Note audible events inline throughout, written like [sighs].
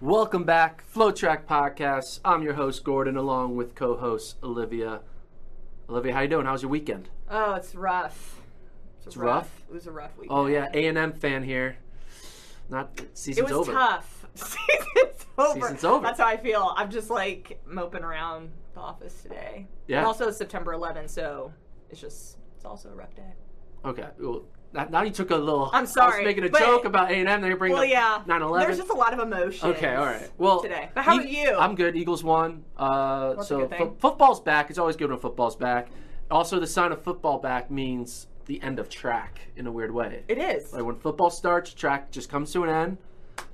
Welcome back, FloTrack Podcast. I'm your host Gordon, along with co-host Olivia. Olivia, how you doing? How's your weekend? Oh, it's rough. It's rough? It was a rough weekend. Oh yeah, A and M fan here. Not season's over. It was over. tough. [laughs] Season's over. Season's over. That's how I feel. I'm just like moping around the office today. Yeah. And also it's September 11, so it's just it's also a rough day. Okay, well now- you took a little. I'm sorry. I was making a but- joke about A and M. They bring Well, up yeah. 9/11. There's just a lot of emotion. Okay, all right. Well, today. But how E- about you? I'm good. Eagles won. Uh, That's so good thing. fo- football's back. It's always good when football's back. Also, the sign of football back means the end of track in a weird way. It is. Like when football starts, track just comes to an end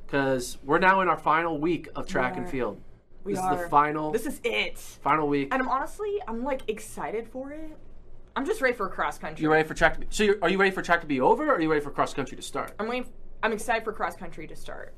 because we're now in our final week of track and field. We this is the final This is it. final week. And I'm honestly, I'm like excited for it. I'm just ready for cross country. You ready for track to be? So, you're, are you ready for track to be over, or are you ready for cross country to start? I'm waiting, I'm excited for cross country to start.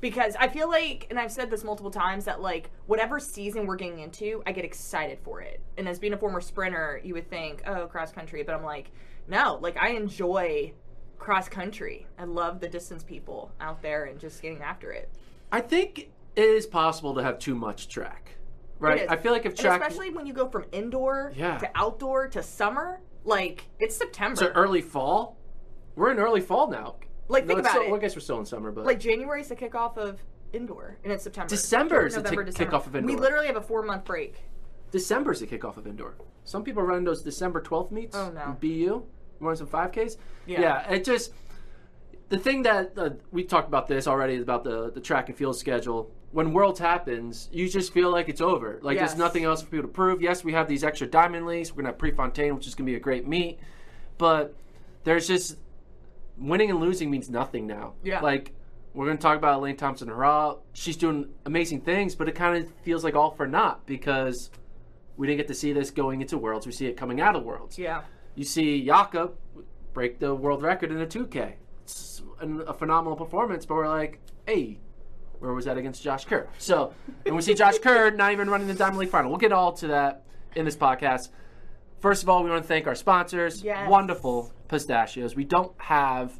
Because I feel like, and I've said this multiple times, that like whatever season we're getting into, I get excited for it. And as being a former sprinter, you would think, oh, cross country. But I'm like, no, like I enjoy cross country. I love the distance people out there and just getting after it. I think it is possible to have too much track, right? I feel like if track especially when you go from indoor Yeah. to outdoor to summer, like it's September. to early fall, we're in early fall now. Like, think about still- it. well, I guess we're still in summer, but like January is the kickoff of indoor, and it's September. December is the kickoff of indoor. We literally have a four month break. December is the kickoff of indoor. Some people run those December 12th meets. Oh, no. BU, running some 5Ks. Yeah. Yeah. it just the thing that uh, we talked about this already is about the the track and field schedule. When Worlds happens, you just feel like it's over. Like Yes. there's nothing else for people to prove. Yes, we have these extra diamond leagues. We're gonna have Prefontaine, which is gonna be a great meet, but there's just winning and losing means nothing now. Yeah. Like we're going to talk about Elaine Thompson Herah. She's doing amazing things, but it kind of feels like all for naught because we didn't get to see this going into Worlds. We see it coming out of Worlds. Yeah. You see Jakob break the world record in a 2K. It's an, a phenomenal performance, but we're like, hey, where was that against Josh Kerr? So, and we see Josh [laughs] Kerr not even running the Diamond League final. We'll get all to that in this podcast. First of all, we want to thank our sponsors. Yes. Wonderful pistachios. We don't have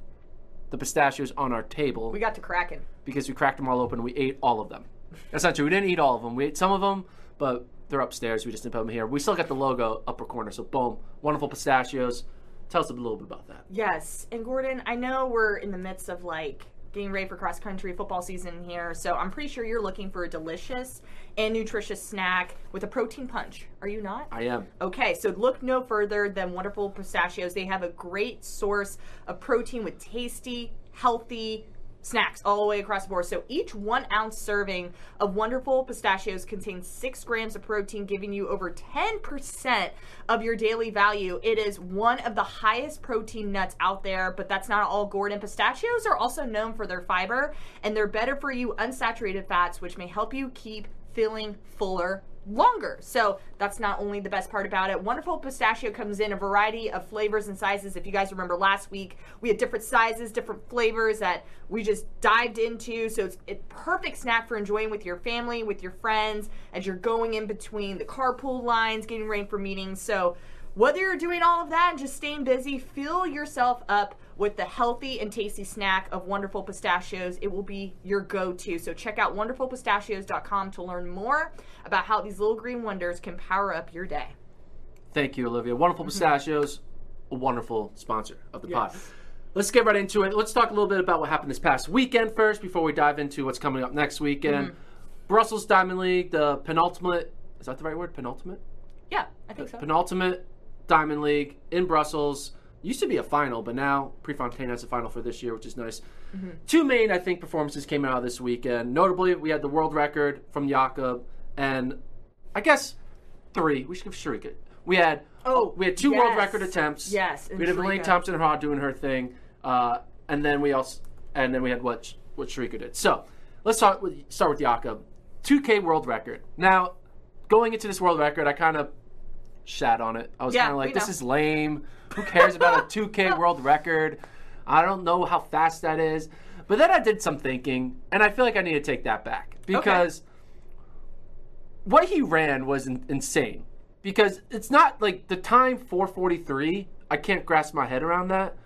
the pistachios on our table We got to cracking. because we cracked them all open we ate all of them. That's not true. We didn't eat all of them. We ate some of them, but they're upstairs. We just didn't put them here. We still got the logo upper corner. So boom, wonderful pistachios. Tell us a little bit about that. Yes. And Gordon, I know we're in the midst of like getting ready for cross country football season here, so I'm pretty sure you're looking for a delicious and nutritious snack with a protein punch. Are you not? I am. Okay, so look no further than Wonderful Pistachios. They have a great source of protein with tasty, healthy snacks all the way across the board. So each one ounce serving of Wonderful Pistachios contains six grams of protein, giving you over 10% of your daily value. It is one of the highest protein nuts out there, but that's not all Gordon. Pistachios are also known for their fiber and they're better for you unsaturated fats, which may help you keep feeling fuller longer. So that's not only the best part about it. Wonderful Pistachio comes in a variety of flavors and sizes. If you guys remember last week, we had different sizes, different flavors that we just dived into. So it's a perfect snack for enjoying with your family, with your friends, as you're going in between the carpool lines, getting ready for meetings. So whether you're doing all of that and just staying busy, fill yourself up with the healthy and tasty snack of Wonderful Pistachios. It will be your go to. So check out wonderfulpistachios.com to learn more about how these little green wonders can power up your day. Thank you, Olivia. Wonderful mm-hmm. Pistachios, a wonderful sponsor of the pod. Let's get right into it. Let's talk a little bit about what happened this past weekend first before we dive into what's coming up next weekend. Mm-hmm. Brussels Diamond League, the penultimate, is that the right word? Penultimate? Yeah, I think so. penultimate Diamond League in Brussels. Used to be a final, but now Prefontaine has a final for this year, which is nice. Two main, I think, performances came out this weekend. Notably, we had the world record from Jakob, and I guess three. We should give Shericka. We had Oh, we had two world record attempts. Yes, we had Elaine Thompson Herah doing her thing, uh, and then we also and then we had what what Shericka did. So let's start with start with Jakob. 2K world record. Now, going into this world record, I kind of shat on it. I was Yeah, kind of like, this know. is lame. Who cares about a [laughs] 2K world record? I don't know how fast that is. But then I did some thinking, and I feel like I need to take that back because what he ran was in- insane. Because it's not like the time 443. I can't grasp my head around that.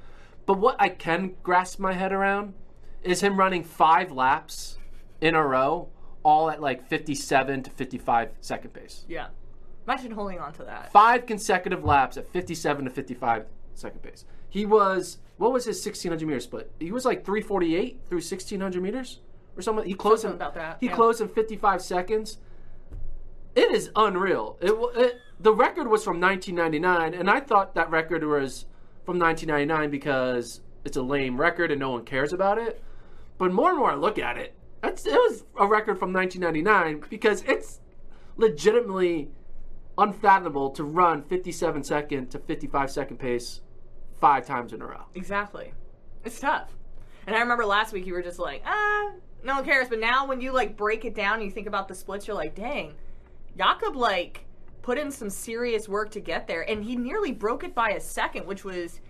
But what I can grasp my head around is him running five laps in a row, all at like 57 to 55 second pace Yeah. Imagine holding on to that. five consecutive laps at 57 to 55 second pace. He was what was his 1600 meter split? He was like 348 through 1600 meters or something. He closed Something in, about that, He yeah. closed in 55 seconds. It is unreal. It, it the record was from 1999, and I thought that record was from 1999 because it's a lame record and no one cares about it. But more and more I look at it, it's, it was a record from 1999 because it's legitimately unfathomable to run 57 second to 55 second pace five times in a row. Exactly. It's tough. And I remember last week you were just like, ah, no one cares. But now when you like break it down and you think about the splits, you're like, dang, Jakob like put in some serious work to get there. And he nearly broke it by a second, which was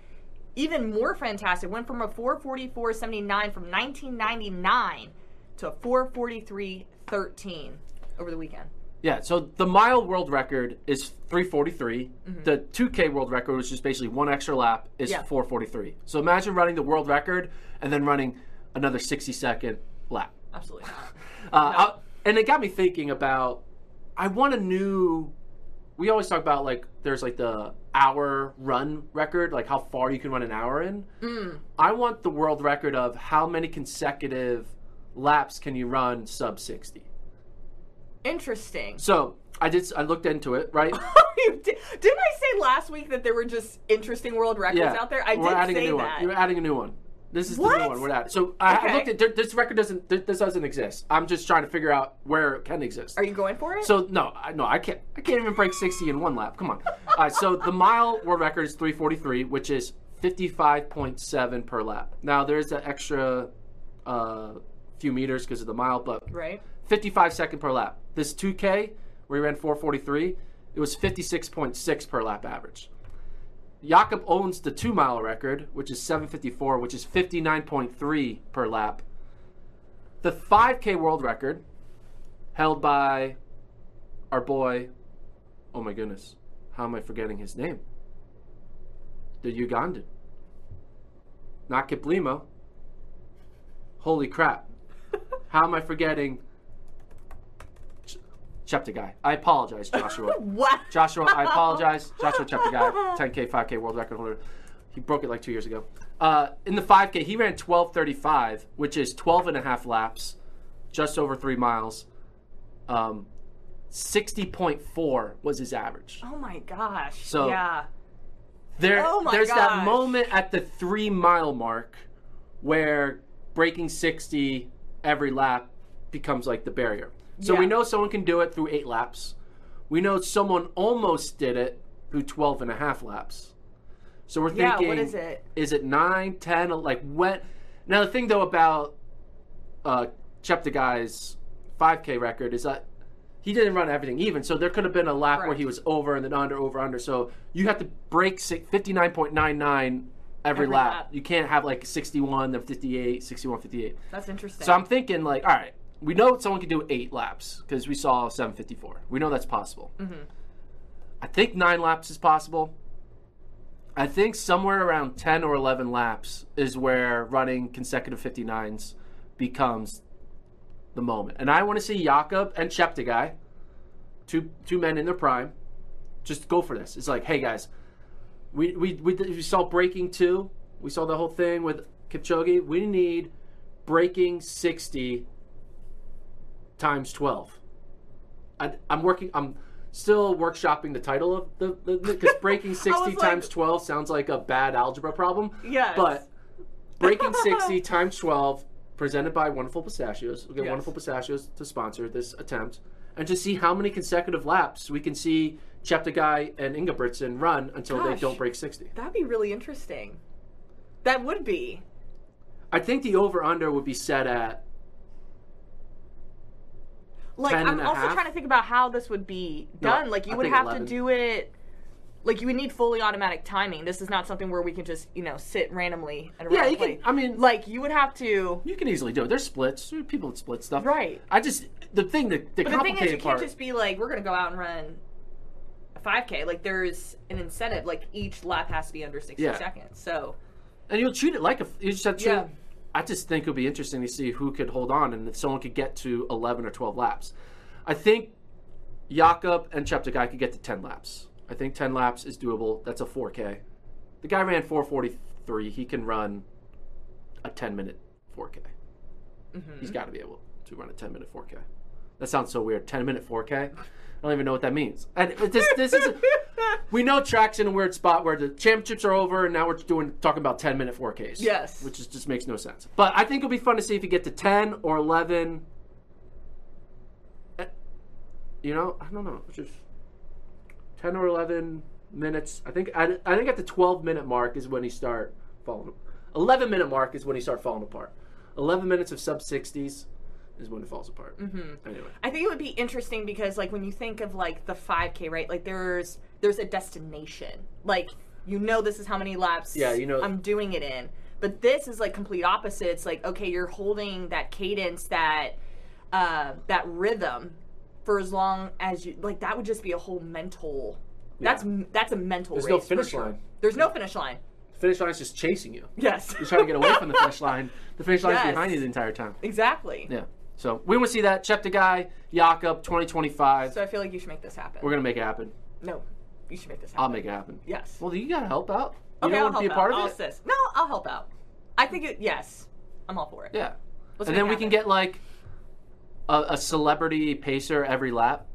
even more fantastic. Went from a 444.79 from 1999 to a 443.13 over the weekend. Yeah, so the mile world record is 343. The 2K world record, which is basically one extra lap, is Yeah. 443. So imagine running the world record and then running another 60 second lap. Absolutely. [laughs] Uh, I- and it got me thinking about I want a new. We always talk about like there's like the hour run record, like how far you can run an hour in. I want the world record of how many consecutive laps can you run sub 60. Interesting. So I did. I looked into it. Right. [laughs] You did, didn't I say last week that there were just interesting world records yeah. out there? I We're did adding say a new that. one. You're adding a new one. This is the new one. We're adding. So I, I looked at this record doesn't. This doesn't exist. I'm just trying to figure out where it can exist. Are you going for it? So no, I, no, I can't. I can't even break 60 in one lap. Come on. All right, so the mile world record is 343, which is 55.7 per lap. Now there's an extra uh, few meters because of the mile, but right. 55 second per lap. This 2K where he ran 443, it was 56.6 per lap average. Jakob owns the two mile record, which is 754, which is 59.3 per lap. The 5K world record, held by our boy, oh my goodness, how am I forgetting his name? The Ugandan. Not Kiplimo. Holy crap. [laughs] How am I forgetting Cheptegei? I apologize, Joshua. [laughs] What? Joshua, I apologize. [laughs] Joshua Cheptegei, 10K, 5K world record holder. He broke it like two years ago. Uh, in the 5K, he ran 12:35, which is 12 and a half laps, just over three miles. Um, 60.4 was his average. Oh my gosh. So- yeah. There, Oh there's gosh. that moment at the three mile mark where breaking 60 every lap becomes like the barrier. So we know someone can do it through eight laps. We know someone almost did it through 12 and a half laps. So we're Yeah, thinking, what is it? Is it nine, 10, like when? Now the thing though about uh, Cheptegei's 5K record is that he didn't run everything even. So there could have been a lap where he was over and then under, over, under. So you have to break fifty nine point nine nine every, Every lap. lap. You can't have like sixty one, then 58, 61, 58. That's interesting. So I'm thinking like, all right, we know someone can do eight laps because we saw 754. We know that's possible. Mm-hmm. I think nine laps is possible. I think somewhere around 10 or 11 laps is where running consecutive 59s becomes the moment. And I want to see Jakob and Cheptegei, two two men in their prime, just go for this. It's like, hey guys, we we we, we saw breaking two. We saw the whole thing with Kipchoge. We need breaking 60 times 12. I, I'm working. I'm still workshopping the title of the because breaking [laughs] 60 like- times 12 sounds like a bad algebra problem. Yes. But breaking [laughs] 60 times 12 presented by Wonderful Pistachios. We'll get Yes. Wonderful Pistachios to sponsor this attempt and to see how many consecutive laps we can see Cheptegei and Ingebrigtsen run until they don't break 60. That'd be really interesting. That would be. I think the over under would be set at Like 10 I'm also half? trying to think about how this would be No, done. like you I would have 11. to do it like you would need fully automatic timing. This is not something where we can just, you know, sit randomly and Yeah, you can- I mean- like you would have to You can easily do it. There's splits. There people that split stuff. Right. I just the thing that the But the thing is, you can't just be like, we're going to go out and run a 5K. Like, there's an incentive. Like, each lap has to be under 60 Yeah. seconds. So, and you'll treat it like a. You just have to. Yeah. I just think it would be interesting to see who could hold on and if someone could get to 11 or 12 laps. I think Jakob and Cheptegei could get to 10 laps. I think 10 laps is doable. That's a 4K. The guy ran 443. He can run a 10 minute 4K. Mm-hmm. He's got to be able to run a 10 minute 4K. That sounds so weird. 10 minute 4K? [laughs] I don't even know what that means. And this, this is. we know track's in a weird spot where the championships are over, and now we're doing talking about 10 minute 4Ks. Yes. Which is, just makes no sense. But I think it'll be fun to see if you get to 10 or 11. Eh, You know, I don't know. Just 10 or 11 minutes. I think I, I think at the 12 minute mark is when he start falling. 11 minute mark is when he start falling apart. 11 minutes of sub 60s is when it falls apart. Mm-hmm. Anyway. I think it would be interesting because, like, when you think of, like, the 5K, right? Like, there's there's a destination. Like, you know this is how many laps Yeah, you know- I'm doing it in. But this is, like, complete opposite. It's like, okay, you're holding that cadence, that, uh, that rhythm for as long as you, like, that would just be a whole mental, that's, that's a mental There's no race for finish sure. line. There's no finish line. The finish line is just chasing you. Yes. You're trying to get away from the finish [laughs] line. The finish line's Yes. behind you the entire time. exactly. Yeah. So we want to see that. Cheptegei, Jakob, 2025. So I feel like you should make this happen. We're gonna make it happen. no, you should make this happen. I'll make it happen. Yes. Well, do you gotta help out. You okay, I'll want to help be a part out. I'll of it. assist. No, I'll help out. I think it. Yes, I'm all for it. Yeah. Let's and then we can get like a, a celebrity pacer every lap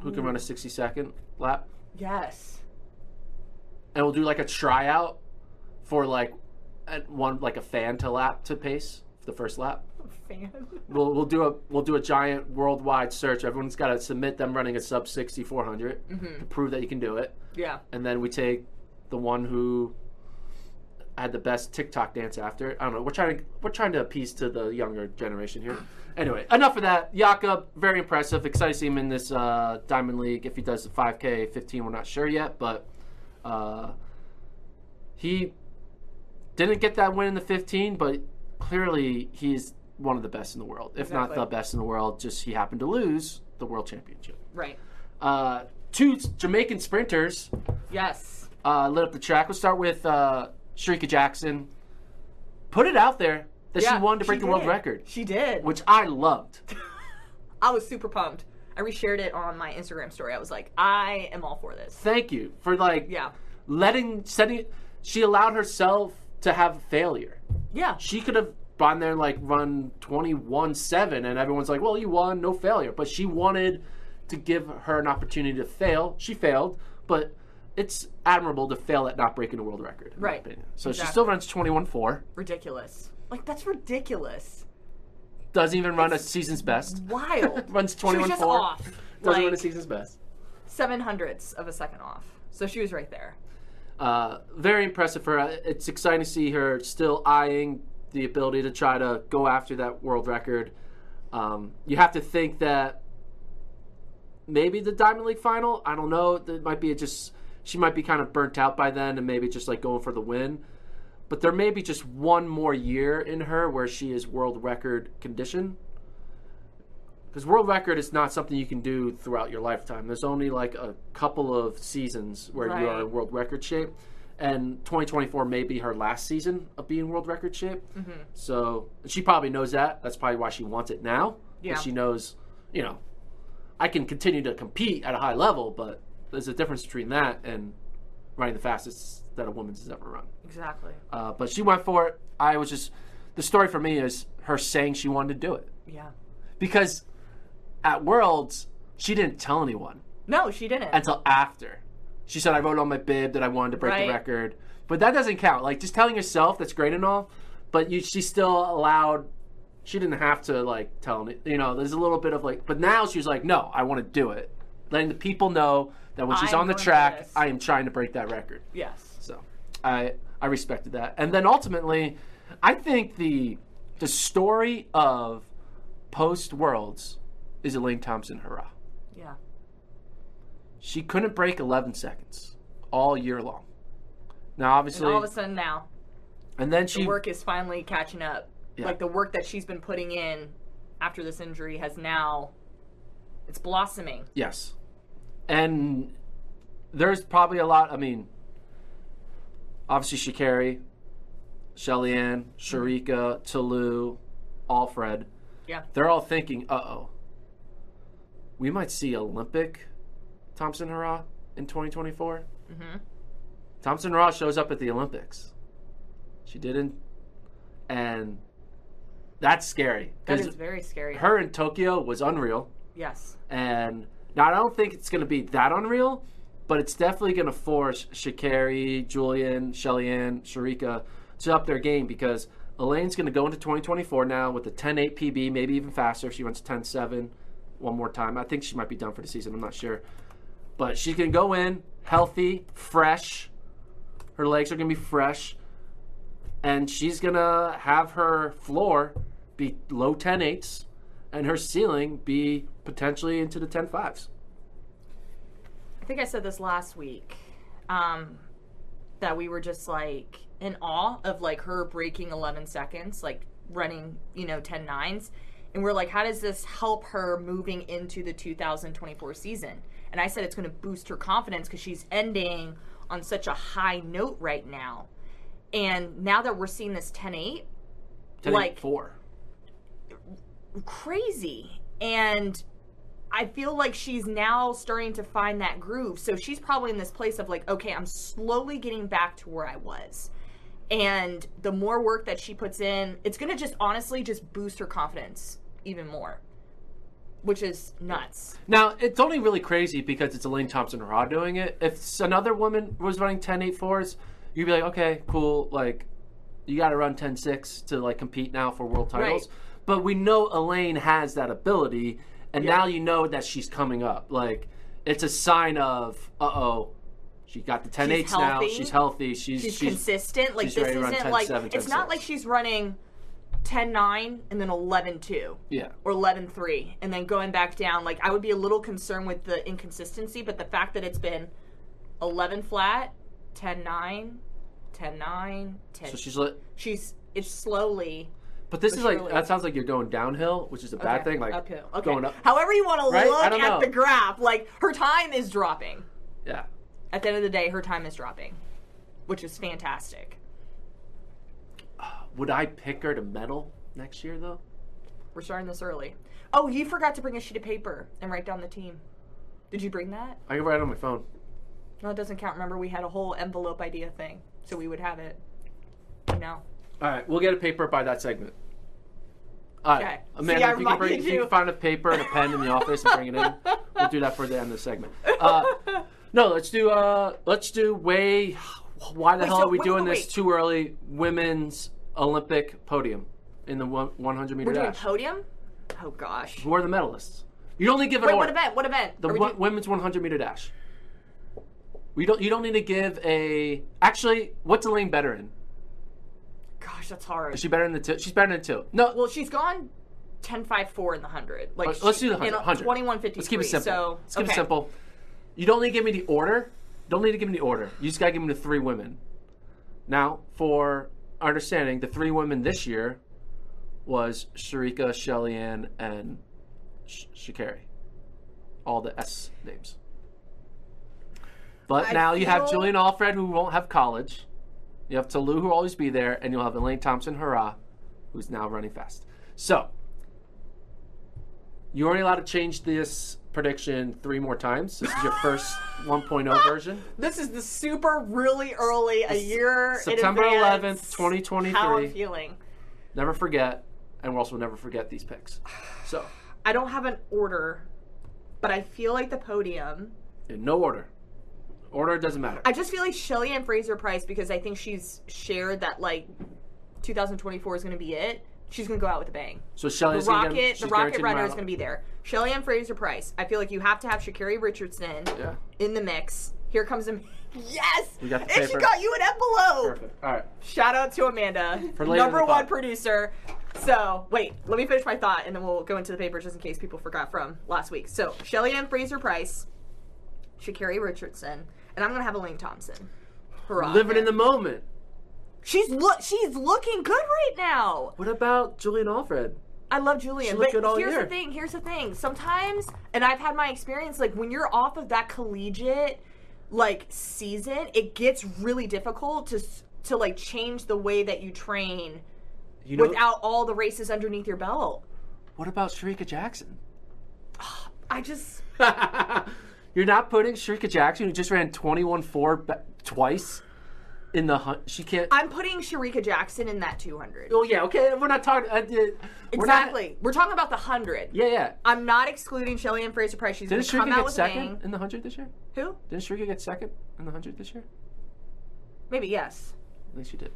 who can run a 60 second lap. Yes. And we'll do like a tryout for like one like a fan to lap to pace the first lap. Fan. [laughs] We'll we'll do a we'll do a giant worldwide search. Everyone's got to submit them running a sub 60 400 Mm-hmm. to prove that you can do it. Yeah. And then we take the one who had the best TikTok dance after. it. I don't know. We're trying to we're trying to appease to the younger generation here. [sighs] Anyway, enough of that. Jakob, very impressive. Excited to see him in this uh, Diamond League. If he does the 5K, 15, we're not sure yet, but uh, he didn't get that win in the 15, but clearly he's one of the best in the world. If not the best in the world, just he happened to lose the world championship. Right. Uh, two Jamaican sprinters Yes. uh, lit up the track. We'll start with uh, Shericka Jackson. Put it out there that Yeah, she wanted to break the world record, She did. which I loved. [laughs] I was super pumped. I reshared it on my Instagram story. I was like, I am all for this. Thank you for like Yeah. letting setting. She allowed herself to have failure. Yeah. She could have gone there and like run twenty one seven, and everyone's like, "Well, you won, no failure." But she wanted to give her an opportunity to fail. She failed, but it's admirable to fail at not breaking a world record. in my Right. opinion. So she still runs twenty one four. Ridiculous. Like that's ridiculous. Doesn't even run a season's best. Wild. [laughs] Runs She was 21 just 4. off. Doesn't run a season's best. seven hundredths of a second off. So she was right there. Uh, very impressive for her. It's exciting to see her still eyeing the ability to try to go after that world record. Um, you have to think that maybe the Diamond League final. I don't know. It might be just she might be kind of burnt out by then, and maybe just like going for the win. But there may be just one more year in her where she is world record condition. Because world record is not something you can do throughout your lifetime. There's only like a couple of seasons where you are in world record shape, and 2024 may be her last season of being world record shape. Mm-hmm. So she probably knows that. That's probably why she wants it now. Yeah. Because she knows, you know, I can continue to compete at a high level, but there's a difference between that and running the fastest that a woman's has ever run. Exactly. Uh, but she went for it. I was just the story for me is her saying she wanted to do it Yeah. because at Worlds she didn't tell anyone No, she didn't. until after. She said I wrote on my bib that I wanted to break Right. the record, but that doesn't count. Like just telling yourself that's great and all, but you she still allowed. She didn't have to like tell me. You know, there's a little bit of like, but now she's like, no, I want to do it, letting the people know that when she's I'm on the going for track, this. I am trying to break that record. yes. So I I respected that. And then ultimately, I think the the story of post Worlds is Elaine Thompson Herah. Yeah. She couldn't break 11 seconds all year long. Now, And obviously, all of a sudden now, and then the she work is finally catching up. Yeah. Like the work that she's been putting in after this injury has now it's blossoming. yes, and there's probably a lot. I mean, obviously Sha'Carri, Shelly Ann, Shericka, Tulu, Alfred. Yeah. they're all thinking, uh oh, we might see Olympic Thompson Herah in 2024. Mhm. Thompson Herah shows up at the Olympics. She didn't, and that's scary That is very scary. her in Tokyo was unreal. yes. And now I don't think it's going to be that unreal, but it's definitely going to force Sha'Carri, Julien, Shelly Ann, Shericka to up their game because Elaine's going to go into 2024 now with a 10.8 PB, maybe even faster if she runs 10.7 one more time. I think she might be done for the season. I'm not sure. But going to go in healthy, fresh. Her legs are going to be fresh. And she's going to have her floor be low 10.8s and her ceiling be potentially into the 10.5s. I think I said this last week. Um, that we were just like in awe of like her breaking 11 seconds, like running, you know, 10 nines. And we're like, how does this help her moving into the 2024 season? And I said it's going to boost her confidence because she's ending on such a high note right now. And now that we're seeing this 10 8, 10 Like- 4. crazy. And I feel like she's now starting to find that groove. So she's probably in this place of like, okay, I'm slowly getting back to where I was. And the more work that she puts in, it's going to just honestly just boost her confidence even more, which is nuts. Now, it's only really crazy because it's Elaine Thompson Herah doing it. If another woman was running 10 8 4s, you'd be like, okay, cool. Like, you got to run 10 6 to like compete now for world titles. Right. But we know Elaine has that ability, and Yeah. now you know that she's coming up. Like, it's a sign of, uh oh, she got the 10 8s now. She's healthy. She's, She's, she's consistent. Like she's this isn't 10, like 7, it's 10, not like she's running 10 9 and then 11 2. Yeah. or 11 3 and then going back down like i would be a little concerned with the inconsistency but the fact that it's been 11 flat 10 9 10 9 10 So she's lit. she's it's slowly But this is like, surely- that sounds like you're going downhill, which is a bad okay, thing. Like, uphill okay going up. however you want to Right? I look at know. the graph like her time is dropping Yeah. at the end of the day her time is dropping which is fantastic Would I pick her to medal next year, though? we're starting this early oh you forgot to bring a sheet of paper and write down the team did you bring that I can write it on my phone. no it doesn't count remember we had a whole envelope idea thing so we would have it you know All right, we'll get a paper by that segment. All right, Okay. Amanda, See, if you can, bring, reminded if you you. can find a paper and a pen in the office and bring it in, we'll do that for the end of the segment. Uh, no, let's do uh, let's do way. Why the Wait, hell so are we wait, doing wait, this too early? Women's Olympic podium in the 100 meter We're doing dash. podium? Oh gosh. Who are the medalists? You only give an Wait, order. what event? What event? The Are we wo- doing- women's 100 meter dash. We don't. You don't need to give a. Actually, what's Elaine better in? Gosh, that's hard. Is she better in the two? She's better in the two. No, well, she's gone 10 5 4 in the 100. Like Let's- do the in 100. a 100. 21 53. Let's keep it simple. So, Let's keep okay. it simple. You don't need to give me the order. Don't need to give me the order. You just gotta give me the three women. Now, for understanding, the three women this year was Shericka, Shelly-Ann, and Sh- Sha'Carri. All the S names. But I now you have Julien Alfred, who won't have college. You have Ta Lou, who will always be there, and you'll have Elaine Thompson, Herah, who's now running fast. So, you're only allowed to change this prediction three more times. This is your first [laughs] 1.0 version. This is the super really early, a year in September advance, 11th, 2023. How I'm feeling. Never forget, and we'll also never forget these picks. [sighs] So, I don't have an order, but I feel like the podium. in no order. Order doesn't matter. I just feel like Shelly-Ann Fraser-Pryce because I think she's shared that like 2024 is going to be it. She's going to go out with a bang. so The Shelly's gonna Rocket, get, the Rocket Runner is going to be there. Shelly-Ann Fraser-Pryce. I feel like you have to have Sha'Carri Richardson Yeah. in the mix. Here comes him. Yes, We got the and she got you an envelope. Perfect. All right. Shout out to Amanda, number one producer. So, wait, let me finish my thought and then we'll go into the paper just in case people forgot from last week. So, Shelly Ann Fraser Price, Sha'Carri Richardson, and I'm going to have Elaine Thompson. Herah. Living in the moment. She's look she's looking good right now. What about Julien Alfred? I love Julien, but good all here's year. the thing. Here's the thing. Sometimes, and I've had my experience. Like when you're off of that collegiate like season, it gets really difficult to to like change the way that you train You know, without all the races underneath your belt. what about Shericka Jackson? [sighs] I just [laughs] You're not putting Shericka Jackson, who just ran 21-4 twice in the hunt. She can't. I'm putting Shericka Jackson in that 200. oh yeah, okay. We're not talking. Uh, we're not- Exactly. We're talking about the 100. yeah, yeah. I'm not excluding Shelly-Ann Fraser-Pryce. She's going Didn't to come Shericka out get second in the hundred this year? Who? Didn't Shericka get second in the hundred this year? Maybe yes. At least she did.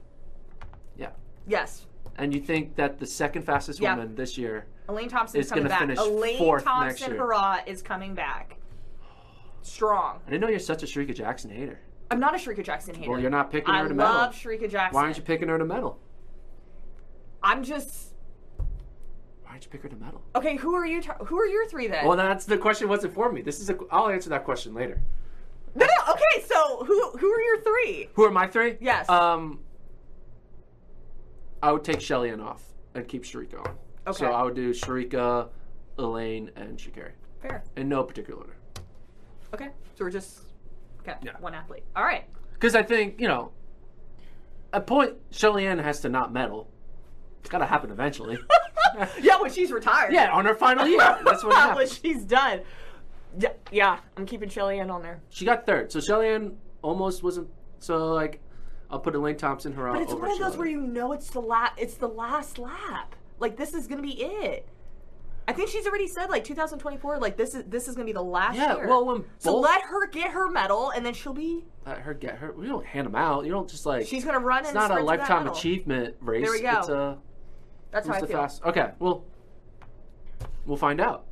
Yeah. Yes. And you think that the second fastest Yeah. woman this year? Elaine Thompson's Is coming gonna back. finish Elaine fourth next Thompson, year. Herah, is coming back. Strong. I didn't know you're such a Shericka Jackson hater. I'm not a Shericka Jackson hater. Well, you're not picking I her to medal. I love Shericka Jackson. Why aren't you picking her to medal? I'm just Why aren't you pick her to medal? okay. Who are you? Who are your three then? Well, that's the question. Wasn't for me. This is a. I'll answer that question later. no, no. Okay, so who who are your three? Who are my three? Yes. Um, I would take Shelly Ann off and keep Shericka on. Okay. So I would do Shericka, Elaine, and Sha'Carri Fair. in no particular order. Okay, so we're just okay. Yeah. One athlete. All right. Because I think you know, at point Shelly Ann has to not medal. It's got to happen eventually. [laughs] Yeah, when she's retired. yeah, on her final year. [laughs] That's what when happens. she's done. Yeah, yeah. I'm keeping Shelly Ann on there. She got third. So Shelly Ann almost wasn't. So like, I'll put Elaine Thompson her But it's one of those where you know it's the la- it's the last lap. Like this is gonna be it. I think she's already said like 2024. Like this is this is gonna be the last Yeah, year. well, when so both- let her get her medal, and then she'll be. Let her get her. We don't hand them out. You don't just like. She's gonna run It's and not a sprint to that lifetime medal. achievement race. There we go. It's a. That's how Who's I the feel. fast? Okay, well, we'll find out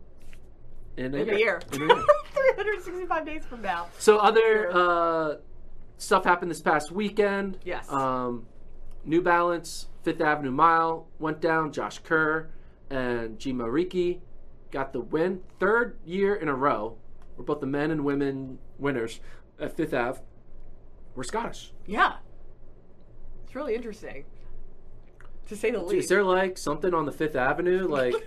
in a In year. a year. In a year. [laughs] 365 days from now. so other uh, stuff happened this past weekend. Yes. Um, New Balance Fifth Avenue Mile went down. Josh Kerr and Gemma Reekie got the win. Third year in a row, where both the men and women winners at Fifth Ave were Scottish. Yeah. It's really interesting. To say the least. Is there like something on the Fifth Avenue? Like, [laughs] is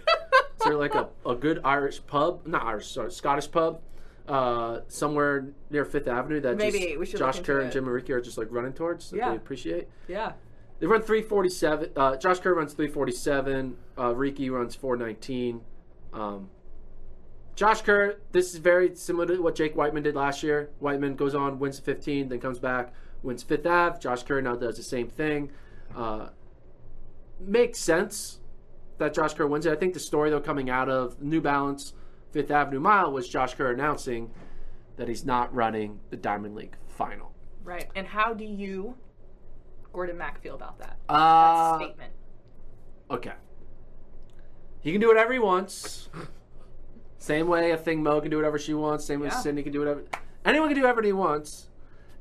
there like a, a good Irish pub? Not Irish, sorry, Scottish pub. Uh, somewhere near Fifth Avenue that Maybe, just Josh Kerr and. Gemma Reekie are just like running towards that Yeah. they appreciate. yeah. They run 347. Uh, Josh Kerr runs 347. Uh, Reekie runs 419. Um, Josh Kerr, this is very similar to what Jake Wightman did last year. Wightman goes on, wins 15, then comes back, wins Fifth Ave. Josh Kerr now does the same thing. Uh, makes sense that Josh Kerr wins it. I think the story, though, coming out of New Balance Fifth Avenue Mile was Josh Kerr announcing that he's not running the Diamond League final. Right. And how do you, Gordon Mack, feel about that? Uh, statement. Okay. He can do whatever he wants. Same way I thing Mo can do whatever she wants. Same way Yeah. Sydney can do whatever. Anyone can do whatever he wants.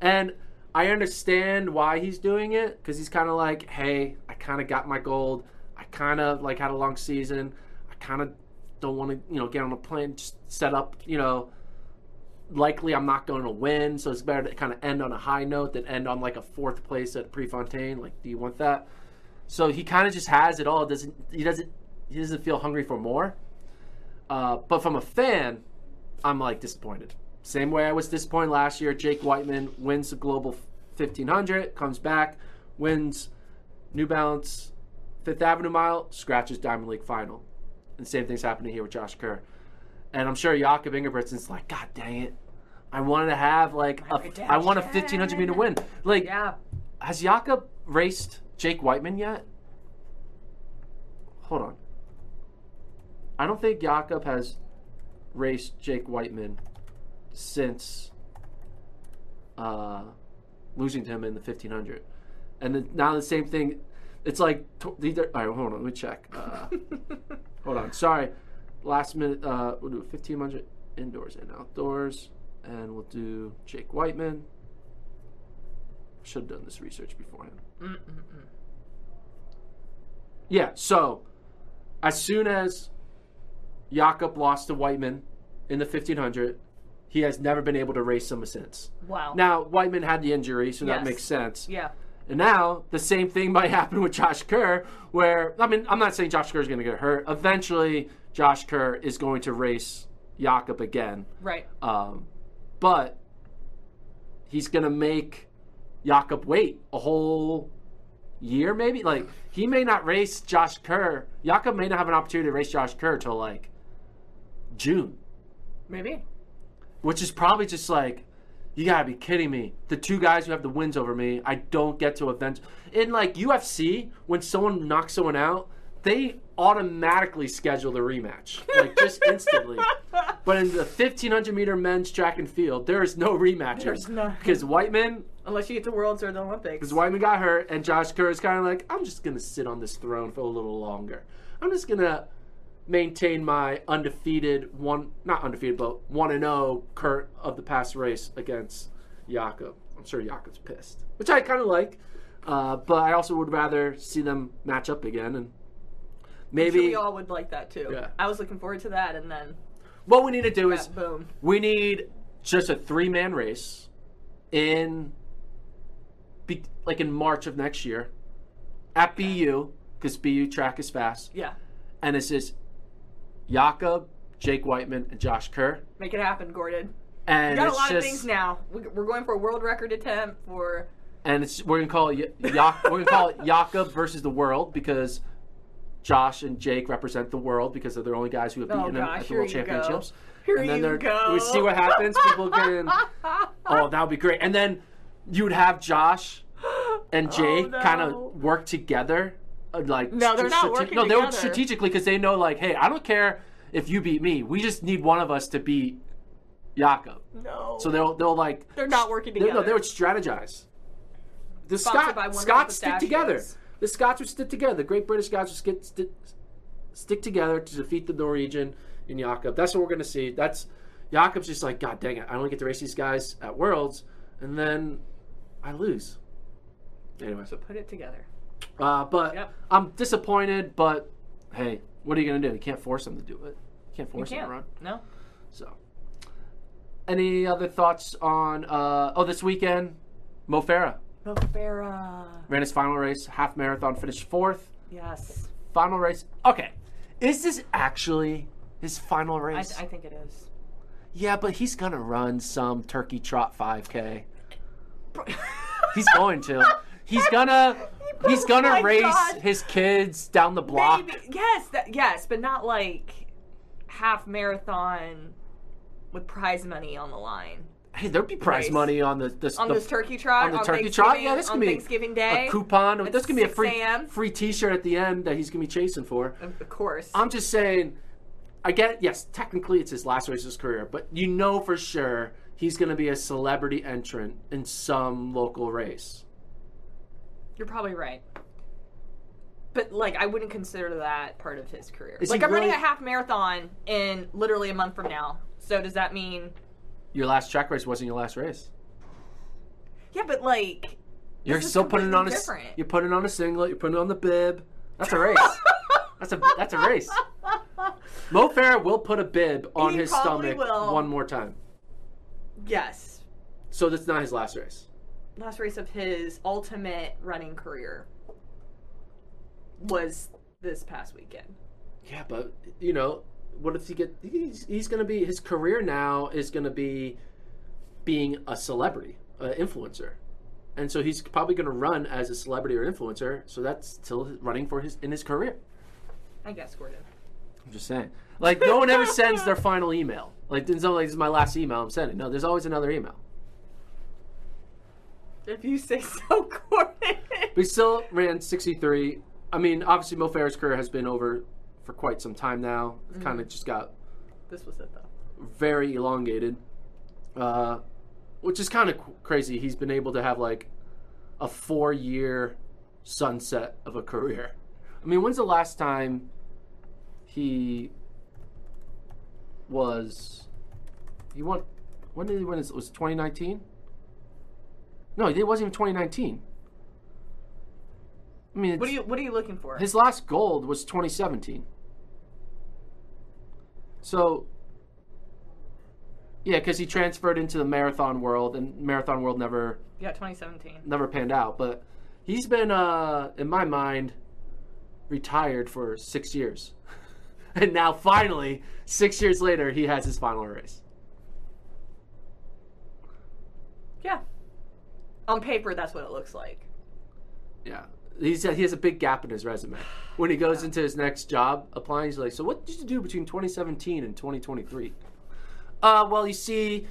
And I understand why he's doing it because he's kind of like, hey, I kind of got my gold. I kind of like had a long season. I kind of don't want to, you know, get on a plane, just set up, you know, likely I'm not going to win, so it's better to kind of end on a high note than end on like a fourth place at Prefontaine. Like, do you want that? So he kind of just has it all. Doesn't he? Doesn't he? Doesn't feel hungry for more. Uh, but from a fan, I'm like disappointed. Same way I was disappointed last year. Jake Wightman wins the Global 1500, comes back, wins New Balance Fifth Avenue Mile, scratches Diamond League final. And same thing's happening here with Josh Kerr. And I'm sure Jakob Ingebrigtsen's like, God dang it. I wanted to have like a, I want a 1500 meter win. Like, Yeah. has Jakob raced Jake Wightman yet? Hold on. I don't think Jakob has raced Jake Wightman since uh, losing to him in the 1500. And then now the same thing. It's like these all right. Hold on, let me check. Uh, [laughs] hold on, sorry. Last minute. Uh, we'll do 1500 indoors and outdoors, and we'll do Jake Wightman. Should have done this research beforehand. Yeah, so as soon as Jakob lost to Wightman in the 1500, he has never been able to race him since. Wow. Now, Wightman had the injury, so that makes sense. yeah. And now the same thing might [laughs] happen with Josh Kerr, where I mean, I'm not saying Josh Kerr is going to get hurt. Eventually, Josh Kerr is going to race Jakob again, Right. um, but he's going to make Jakob wait a whole year, maybe. Like he may not race Josh Kerr. Jakob may not have an opportunity to race Josh Kerr till like June Maybe. which is probably just like you gotta be kidding me the two guys who have the wins over me i don't get to event in like ufc when someone knocks someone out they automatically schedule the rematch like just [laughs] instantly but in the 1500 meter men's track and field there is no rematches none. because Wightman Unless you get to Worlds or the Olympics. because Wightman got hurt, and Josh Kerr is kind of like, I'm just gonna sit on this throne for a little longer. I'm just gonna maintain my undefeated one, not undefeated, but one and zero Kurt of the past race against Jakob. I'm sure Jakob's pissed, which I kind of like, uh, but I also would rather see them match up again and maybe sure we all would like that too. Yeah. I was looking forward to that, and then what we need to do is boom. we need just a three man race in be, like in March of next year at BU because BU track is fast Yeah. and it's just Jakob, Jake Wightman, and Josh Kerr. Make it happen, Gordon. And We got a lot just, of things now. We- We're going for a world record attempt for. and it's we're gonna call it Ya- we're gonna call it Jakob versus the world because Josh and Jake represent the world because they're the only guys who have Oh, beaten him gosh, at the World. Championships. Here and then you they're- go. we see what happens. People can. [laughs] oh, that would be great. And then you would have Josh and Jake Oh, no. kind of work together. uh, Like No, they're not working No, they would together. strategically because they know, like, hey, I don't care if you beat me. We just need one of us to beat Jakob. No. So they'll they'll like They're not working they- No, they would strategize. The Sponsored by Scot, Wonderful Scots stick together. Pistachios. The Scots would stick together. The Great British Scots would stick, stick, stick together to defeat the Norwegian in Jakob. That's what we're gonna see. That's Jakob's just like, God dang it, I only get to race these guys at Worlds, and then I lose. Anyway, So put it together. uh, but Yep. I'm disappointed. But hey, what are you gonna do? You can't force them to do it. You can't force them can't. to run. No. So, any other thoughts on? Uh, oh, this weekend, Mo Farah No Farah. Ran his final race, half marathon, finished fourth. Yes. Final race. Okay, is this actually his final I, race? I think it is. yeah, but he's gonna run some turkey trot 5K. [laughs] He's going to. He's gonna. He's gonna my race God. his kids down the block. Maybe, yes, that, yes, but not like half marathon with prize money on the line. Hey, there'd be prize Race. money on the, the On the, this turkey trot, on the turkey trot. Yeah, this could be Thanksgiving Day. a coupon. There's gonna be a free free T-shirt at the end that he's gonna be chasing for. Of course. I'm just saying. I get it. yes, technically it's his last race of his career, but you know for sure he's gonna be a celebrity entrant in some local race. You're probably right. But like, I wouldn't consider that part of his career. Is like, I'm running a half marathon in literally a month from now. So does that mean? Your last track race wasn't your last race. Yeah, but like, You're still putting it on a. different. You're putting it on a singlet. You're putting it on the bib. That's a race. that's a that's a race. [laughs] Mo Farah will put a bib on He his stomach will. one more time. Yes. So that's not his last race. Last race of his ultimate running career was this past weekend. Yeah, but you know, what if he get? He's he's gonna be his career now is gonna be being a celebrity, an influencer, and so he's probably gonna run as a celebrity or influencer. So that's still running for his in his career. I guess, Gordon. I'm just saying. Like no one ever sends their final email. Like there's no like this is my last email I'm sending. No, there's always another email. If you say so, Gordon. we still ran 63. I mean, obviously Mo Farah's career has been over for quite some time now. It's kind of just got this was it, though. very elongated, uh, which is kind of crazy. He's been able to have like a four year sunset of a career. I mean, when's the last time he was. He won. When did he win? his- Was it 2019? No, it wasn't even 2019. I mean, What are you What are you looking for? his last gold was 2017. So, yeah, because he transferred into the marathon world, and marathon world never yeah, 2017. never panned out. But he's been, uh, in my mind, retired for six years, [laughs] and now finally, six years later, he has his final race. Yeah. On paper, that's what it looks like. Yeah. He's, he has a big gap in his resume. When he goes into his next job applying, he's like, So, what did you do between 2017 and 2023? Uh, well, you see,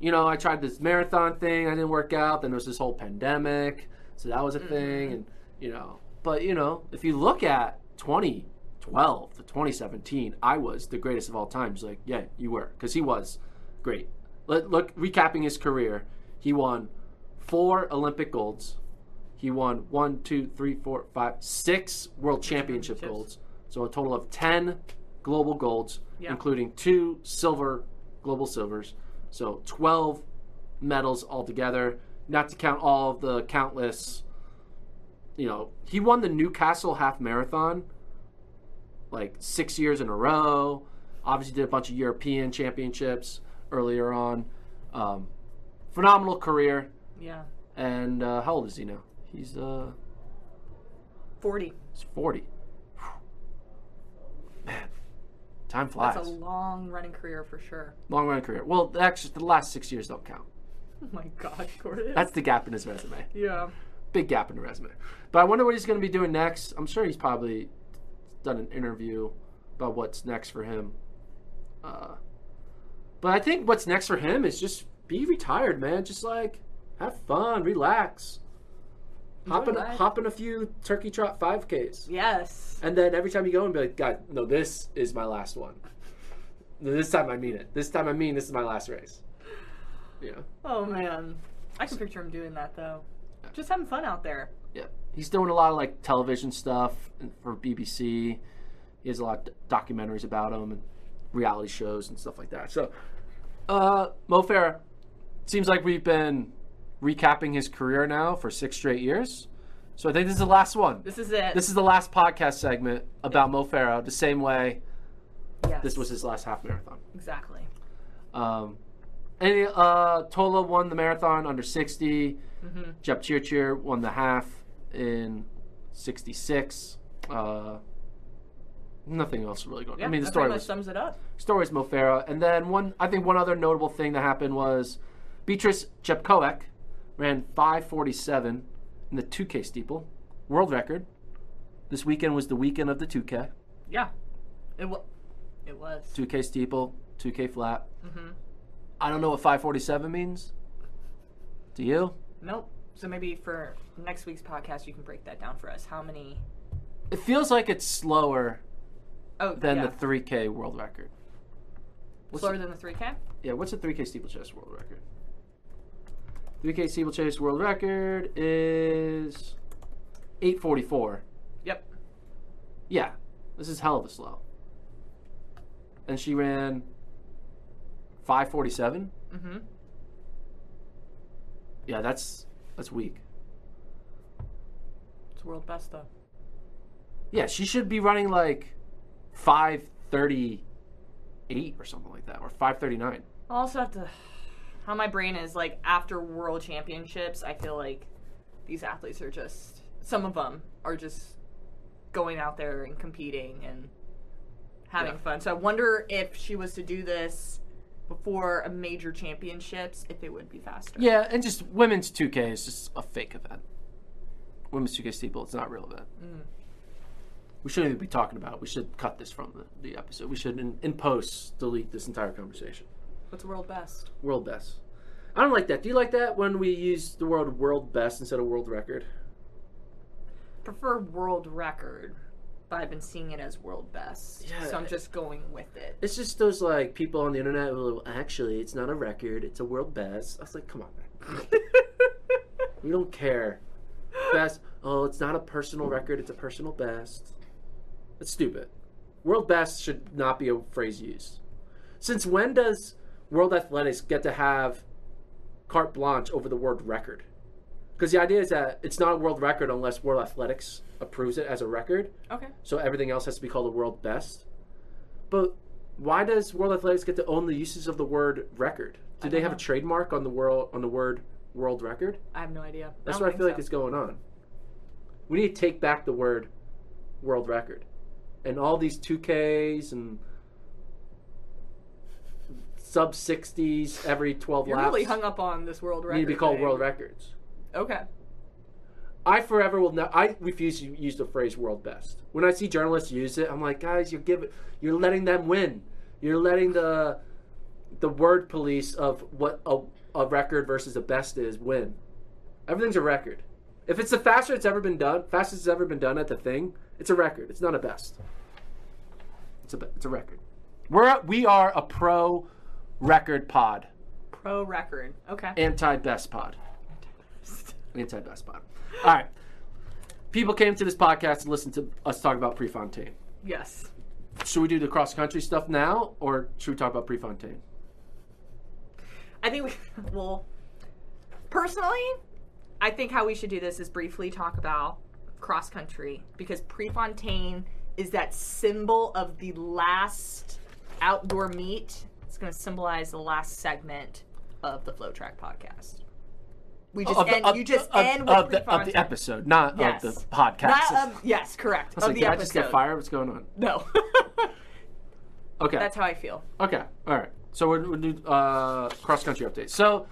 you know, I tried this marathon thing, I didn't work out. Then there was this whole pandemic, so that was a thing. And, you know, but, you know, if you look at 2012 to 2017, I was the greatest of all times. Like, Yeah, you were, because he was great. Let, look, recapping his career, he won four Olympic golds. He won one, two, three, four, five, six world championship golds. So a total of 10 global golds, Yeah. including two silver global silvers. So 12 medals altogether, not to count all of the countless. You know, he won the Newcastle half marathon like six years in a row. Obviously, did a bunch of European championships earlier on. Um, phenomenal career. Yeah. And uh, how old is he now? He's uh, 40. he's 40. Man, time flies. That's a long running career for sure. Long running career. Well, actually, the last six years don't count. Oh my gosh, Gordon. That's the gap in his resume. yeah. Big gap in the resume. But I wonder what he's going to be doing next. I'm sure he's probably done an interview about what's next for him. Uh, but I think what's next for him is just be retired, man. Just like have fun, relax, hop in, life. hop in a few turkey trot 5Ks. Yes. And then every time you go and be like, God, no, this is my last one. This time I mean it. This time I mean this is my last race. Yeah. Oh man. I can picture him doing that though. Just having fun out there. Yeah. He's doing a lot of like television stuff for BBC. He has a lot of documentaries about him and reality shows and stuff like that. So, uh, Mo Farah, seems like we've been recapping his career now for six straight years. So I think this is the last one. This is it. This is the last podcast segment about Mo Farah, the same way yes. this was his last half marathon. exactly. Um, and uh, Tola won the marathon under 60. Mm-hmm. Won the half in 66. Uh, nothing else really going. Yeah, I mean, the story was sums it up. story was Mo Farah, and then one. I think one other notable thing that happened was Beatrice Chepkoech ran 5:47 in the 2K steeple, world record. This weekend was the weekend of the 2K. Yeah. It was. It was. 2K steeple, 2K flat. Mm-hmm. I don't know what 547 means. Do you? Nope. So maybe for next week's podcast, you can break that down for us. How many? It feels like it's slower Oh, than yeah. the 3K world record. What's slower the- than the 3K. Yeah, what's the 3K steeplechase world record? 3K steeplechase world record is 844. Yep. Yeah, this is hell of a slow. And she ran 547. Mm-hmm. Yeah, that's that's weak. It's world best though. Yeah, she should be running like 530 eight or something like that, or five thirty nine. I also have to. How my brain is like after World Championships, I feel like these athletes are just. Some of them are just going out there and competing and having Yeah. fun. So I wonder if she was to do this before a major championships, if it would be faster. Yeah, and just women's two K is just a fake event. Women's two K steeple, it's not a real event. Mm. We shouldn't even be talking about. it. We should cut this from the, the episode. We should in, in post delete this entire conversation. What's world best? World best. I don't like that. Do you like that when we use the word world best instead of world record? Prefer world record, but I've been seeing it as world best. Yeah. So I'm just going with it. It's just those like people on the internet who are like, well, actually it's not a record, it's a world best. I was like, come on, man. [laughs] we don't care. Best. Oh, it's not a personal record, it's a personal best. It's stupid. World best should not be a phrase used. Since when does World Athletics get to have carte blanche over the word record? Because the idea is that it's not a world record unless World Athletics approves it as a record Okay. so everything else has to be called a world best. But why does World Athletics get to own the uses of the word record? Do they have know. a trademark on the world on the word world record? I have no idea. That's don't what I feel like so. is going on. We need to take back the word world record. And all these 2Ks and sub 60s every 12 You're laps really hung up on this world record. need to be called thing. world records. Okay. I forever will not. I refuse to use the phrase "world best." When I see journalists use it, I'm like, guys, you're giving, you're letting them win. You're letting the, the word police of what a, a record versus a best is win. Everything's a record. If it's the fastest it's ever been done, fastest it's ever been done at the thing, it's a record. It's not a best. It's a it's a record. We're we are a pro record pod, Pro record. Okay. anti best pod. Anti best pod. All right. People came to this podcast to listen to us talk about Prefontaine. yes. Should we do the cross country stuff now, or should we talk about Prefontaine? I think we [laughs] well personally, I think how we should do this is briefly talk about cross country because Prefontaine is that symbol of the last outdoor meet. Going to symbolize the last segment of the FloTrack podcast. We just Of the- end, of- you just of- end with of the, of the episode, not Yes. of the podcast. Not, I um, yes, correct. was of like, the did I just get fired? What's going on? No. [laughs] Okay. That's how I feel. Okay. All right. So we're, we'll do uh, cross country updates. So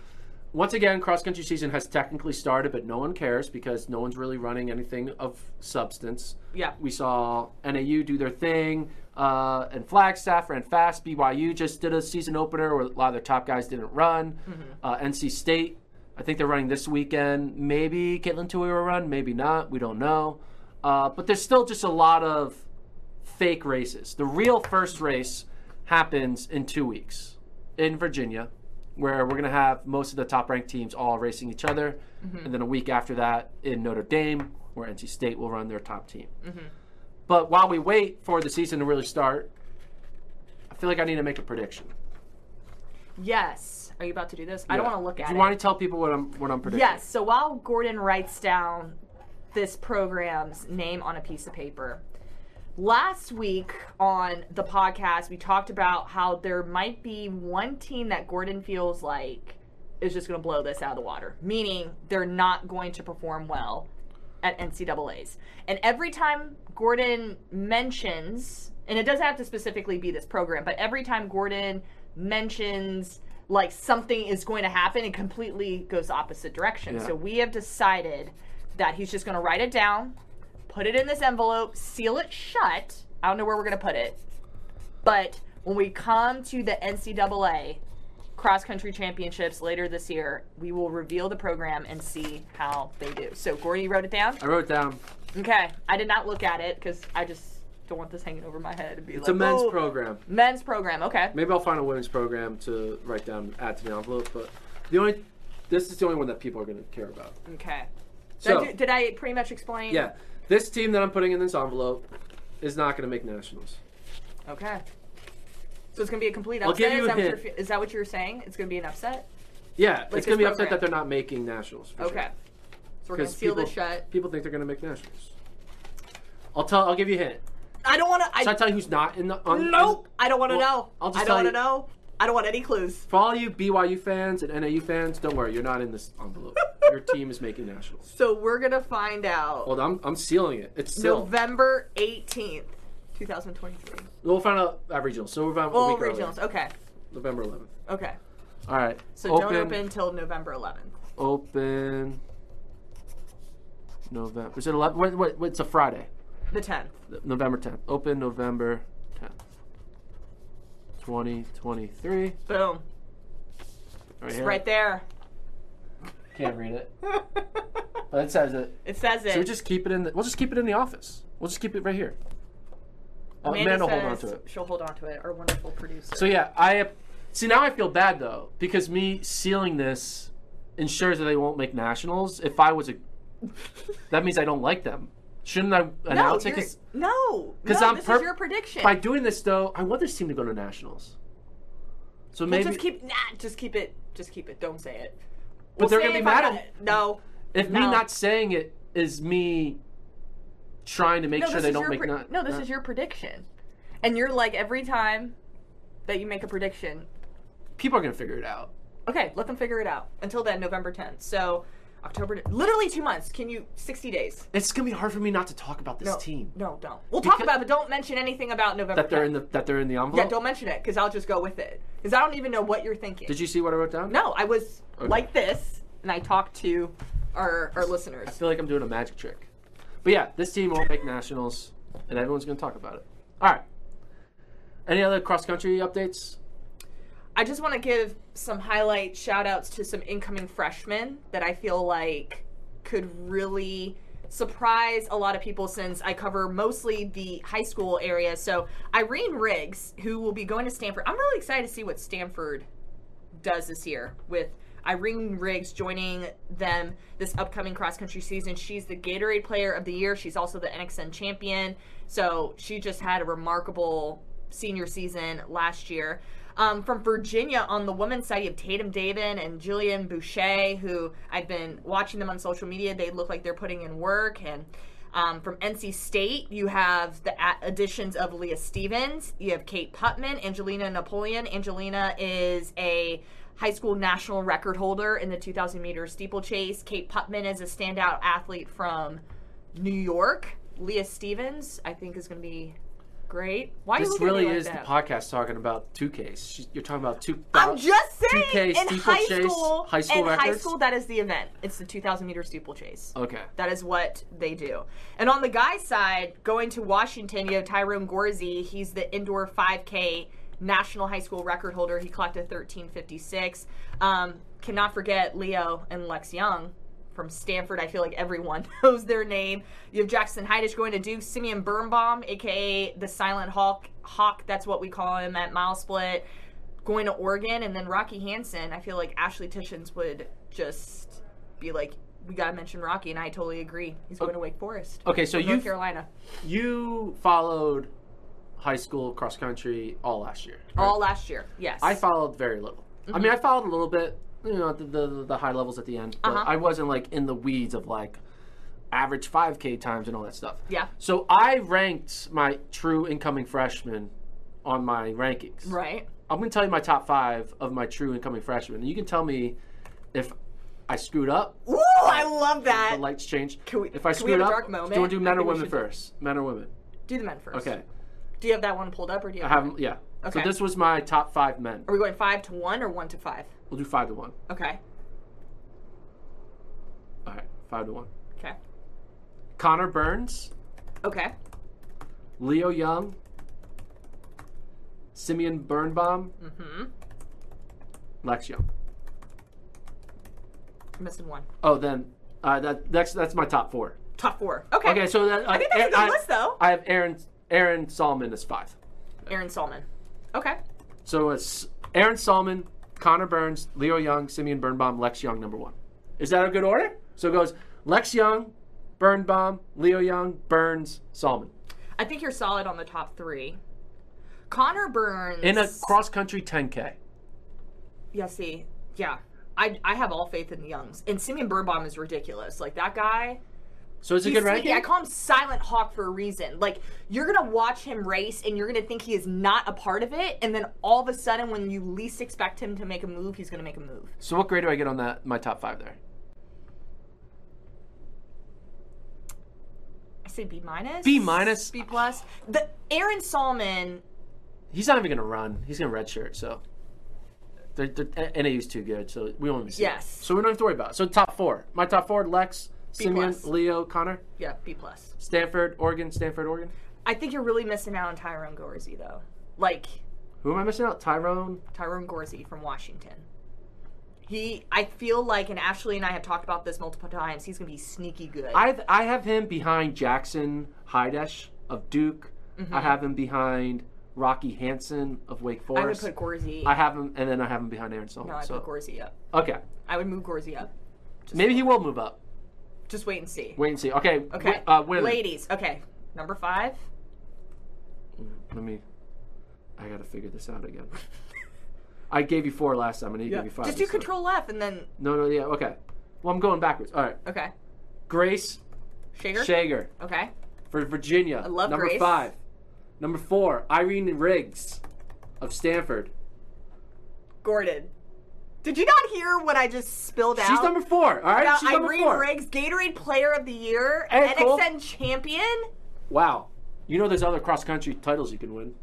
once again, cross country season has technically started, but no one cares because no one's really running anything of substance. Yeah. We saw NAU do their thing, uh, and Flagstaff ran fast. BYU just did a season opener where a lot of their top guys didn't run. Uh, NC State, I think they're running this weekend. Maybe Katelyn Tuohy will run, maybe not. We don't know. Uh, but there's still just a lot of fake races. The real first race happens in two weeks in Virginia, where we're going to have most of the top ranked teams all racing each other. And then a week after that in Notre Dame, where NC State will run their top team. But while we wait for the season to really start, I feel like I need to make a prediction. Yes. Are you about to do this? I don't want to look at Do it. you want to tell people what I'm what I'm predicting? Yes. So while Gordon writes down this program's name on a piece of paper, last week on the podcast, we talked about how there might be one team that Gordon feels like is just going to blow this out of the water, meaning they're not going to perform well at NCAA's. And every time Gordon mentions, and it doesn't have to specifically be this program, but every time Gordon mentions like something is going to happen, it completely goes opposite direction. Yeah. So we have decided that he's just going to write it down, put it in this envelope, seal it shut. I don't know where we're going to put it. But when we come to the NCAA cross country championships later this year, we will reveal the program and see how they do. So, Gordy, you wrote it down? I wrote it down. Okay. I did not look at it because I just don't want this hanging over my head and be It's like, a men's "Oh, program. Men's program. Okay. Maybe I'll find a women's program to write down, add to the envelope. But the only, this is the only one that people are going to care about. Okay. So- did, I, do- did I pretty much explain? Yeah, this team that I'm putting in this envelope is not going to make nationals. Okay. So it's gonna be a complete upset. I'll give you is, a that what hint. you're, fe- is that what you're saying? It's gonna be an upset. Yeah, it's this going to be upset program. that they're not making nationals. for Okay. sure. So we're gonna Because seal people, this shut. people think they're going to make nationals. I'll tell. I'll give you a hint. I don't want to. Should I tell you who's not in the? On, Nope. I don't want to Well, know. I'll just I don't want to know. I don't want any clues. For all you BYU fans and NAU fans, don't worry, you're not in this envelope. [laughs] Your team is making nationals. So we're gonna find out Hold on, I'm, I'm sealing it. It's sealed. November eighteenth, two thousand twenty-three. We'll find out at regionals. So we're about Oh, week earlier. Okay. November 11th. Okay. All right. So don't open until November eleventh. Open. November. Is it 11? Wait, wait, wait, it's a Friday. The tenth. November 10th. Open November 10th. 2023. Boom. Right, It's here. right there. Can't read it. [laughs] But it says it. It says it. So we just keep it in. The, we'll just keep it in the office. We'll just keep it right here. Oh, Amanda Amanda, hold on says to it. She'll hold on to it. Our wonderful producer. So yeah, I see now. I feel bad though because me sealing this ensures that they won't make nationals. If I was a, that means I don't like them. Shouldn't I no, announce it? you're- 'Cause no, I'm this per- is your prediction. by doing this though, I want this team to go to nationals. So Well, maybe just keep nah, just keep it, just keep it. Don't say it. But they're gonna be mad at-. No, if me not saying it is me trying to make no, sure they don't make pre- not. no. This not- is your prediction, and you're like every time that you make a prediction. people are gonna figure it out. Okay, let them figure it out. Until then, November 10th. So October, literally two months. Can you 60 days? It's gonna be hard for me not to talk about this No, team No, don't. We'll talk Because- about it, but don't mention anything about November. that they're 10th. in the that they're in the envelope. Yeah, don't mention it because I'll just go with it. Because I don't even know what you're thinking. Did you see what I wrote down? No, I was Okay. like this, and I talked to our our listeners. I feel like I'm doing a magic trick. But yeah, this team won't make nationals, and everyone's going to talk about it. All right. Any other cross country updates? I just want to give some highlight shout outs to some incoming freshmen that I feel like could really surprise a lot of people since I cover mostly the high school area. So, Irene Riggs, who will be going to Stanford, I'm really excited to see what Stanford does this year with Irene Riggs joining them this upcoming cross country season. She's the Gatorade Player of the Year. She's also the NXN champion. So she just had a remarkable senior season last year. Um, from Virginia on the women's side, you have Tatum David and Jillian Boucher, who I've been watching them on social media. They look like they're putting in work. And um, from NC State, you have the additions of Leah Stevens. You have Kate Putman, Angelina Napoleon. Angelina is a high school national record holder in the 2,000 meter steeplechase. Kate Putman is a standout athlete from New York. Leah Stevens, I think, is going to be great. Why are you This really like is that? the podcast talking about 2Ks. You're talking about two. I'm just saying, 2K in high steeplechase, school, high school in high school, that is the event. It's the 2,000 meter steeplechase. Okay. That is what they do. And on the guys' side, going to Washington, you have Tyrone Gorze. He's the indoor 5K national high school record holder. He clocked a 1356. Um, cannot forget Leo and Lex Young from Stanford. I feel like everyone [laughs] knows their name. You have Jackson Heidesch going to Duke. Simeon Birnbaum, aka the Silent Hawk. Hawk, that's what we call him at MileSplit. Going to Oregon, and then Rocky Hansen. I feel like Ashley Tishins would just be like, we got to mention Rocky, and I totally agree. He's going to Wake Forest. Okay, so you Carolina. you followed high school cross country all last year. right? All last year, yes. I followed very little. I mean, mm-hmm. I followed a little bit, you know, the the, the high levels at the end, but Uh-huh. I wasn't like in the weeds of like average 5K times and all that stuff. Yeah. So I ranked my true incoming freshmen on my rankings. right. I'm going to tell you my top five of my true incoming freshmen. And you can tell me if I screwed up, Ooh, I love that. the lights change. Can we- if I screwed up, dark moment? do you want to do men or women should do- first? Men or women? Do the men first. Okay. Do you have that one pulled up, or do you I have? have, yeah. So this was my top five men. Are we going five to one or one to five? We'll do five to one. Okay. All right, five to one. Okay. Connor Burns, Okay. Leo Young, Simeon Birnbaum, Mm-hmm. Lex Young. I'm missing one. Oh, then uh, that that's that's my top four. Top four. Okay. Okay, so that, I think that's a good I, list, though. I have Aaron Aaron Sahlman as five. Aaron Sahlman. Okay. So it's Aaron Sahlman, Connor Burns, Leo Young, Simeon Birnbaum, Lex Young, number one. Is that a good order? So it goes Lex Young, Birnbaum, Leo Young, Burns, Sahlman. I think you're solid on the top three. Connor Burns. In a cross country 10K. Yeah, see. Yeah. I, I have all faith in the Youngs. And Simeon Birnbaum is ridiculous. Like, that guy, So it's a good ranking. I call him Silent Hawk for a reason. Like you're gonna watch him race, and you're gonna think he is not a part of it, and then all of a sudden, when you least expect him to make a move, he's gonna make a move. so what grade do I get on that? My top five there. I say B minus. B minus? B plus. The Aaron Sahlman. He's not even gonna run. He's gonna redshirt. So. The, the NAU's too good, so we won't even see. it. Yes. So we don't have to worry about. It. So top four. My top four: Lex, Simeon, plus. Leo, Connor, Yeah, B plus. Stanford, Oregon, Stanford, Oregon. I think you're really missing out on Tyrone Gorze though. Like Who am I missing out? Tyrone. Tyrone Gorze from Washington. He, I feel like, and Ashley and I have talked about this multiple times. He's gonna be sneaky good. I I have him behind Jackson Heidesch of Duke. I have him behind Rocky Hansen of Wake Mm-hmm. I would Forest. put Gorze. I have him, and then I have him behind Aaron Sahlman. no, I so put Gorze up. okay, I would move Gorsey up. maybe he will move up. Just wait and see. Wait and see. Okay. Okay. wi- Uh, women. Ladies. Okay. Number five. Let me. I gotta figure this out again. [laughs] I gave you four last time. I need to give you five. Just do this time. Control F and then. No, no, yeah, okay. Well, I'm going backwards. All right. Okay. Grace Shager. Shager Okay. for Virginia. I love Number Grace. five. Number four, Irene Riggs of Stanford. Gordon. Did you not hear what I just spilled out? She's number four. All right. About She's number Irene four. Riggs, Gatorade Player of the Year, Hey, cool. NXN Champion. Wow. You know there's other cross country titles you can win.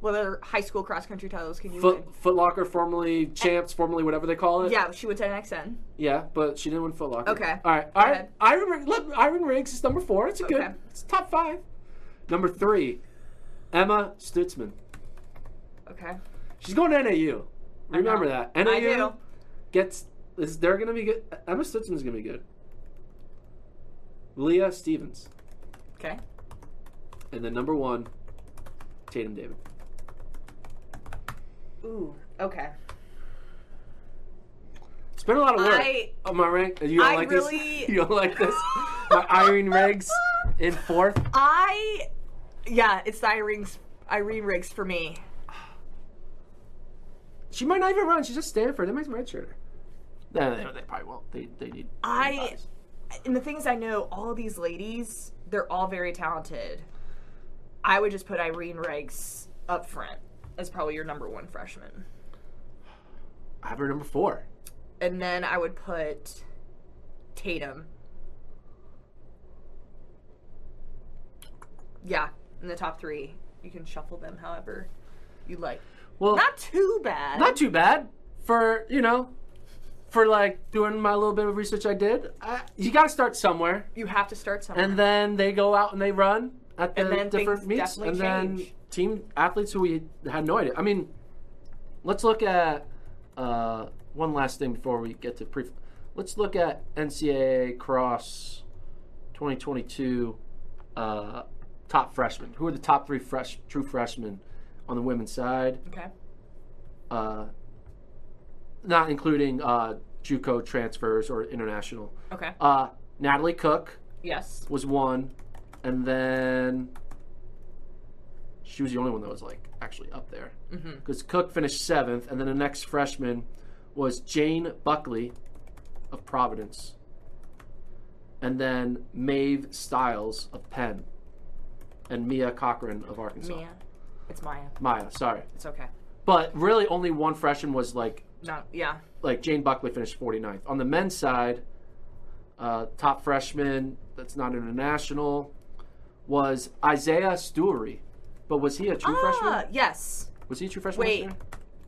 What other high school cross country titles can you win? Foot Foot Locker, formerly champs, formerly whatever they call it. Yeah, she went to NXN. Yeah, but she didn't win Foot Locker. Okay. All right. Go All right. Iron, look, Iron Riggs is number four. It's a good. It's top five. Number three, Emma Stutzman. Okay. She's going to NAU. Remember that. NAU I do. gets. Is they're going to be good. Emma going to be good. Leah Stevens, Okay. and then number one, Tatum David. Ooh. Okay. It's been a lot of work. I- on my rank. You don't I like really- this? [laughs] You don't like this? [laughs] my Irene Riggs in fourth. I. Yeah, it's the Irene Irene Riggs for me. She might not even run. She's just Stanford. They might redshirt her. No, they, they probably won't. They, they need. I. And the things I know, all these ladies, they're all very talented. I would just put Irene Riggs up front as probably your number one freshman. I have her number four. And then I would put Tatum. Yeah, in the top three. You can shuffle them however you like. Well, Not too bad. not too bad for you know, for like doing my little bit of research I did. I, you got to start somewhere, you have to start somewhere. and then they go out and they run at the And then different things meets, definitely and then change. team athletes who we had no idea. I mean, let's look at uh, one last thing before we get to pre. Let's look at NCAA Cross 2022 uh, top freshmen. Who are the top three fresh true freshmen on the women's side? okay. uh, not including uh, JUCO transfers or international. Okay. Uh, Natalie Cook Yes. was one, and then she was the only one that was like actually up there because Cook finished seventh, and then the next freshman was Jane Buckley of Providence, and then Maeve Stiles of Penn, and Mia Cochran of Arkansas. Mia. It's Maya. Maya, sorry, It's okay. but really only one freshman was like No, yeah. like Jane Buckley finished 49th. On the men's side, uh, top freshman that's not international was Isaiah Stewary. But was he a true Ah, freshman? yes. Was he a true freshman? Wait. year?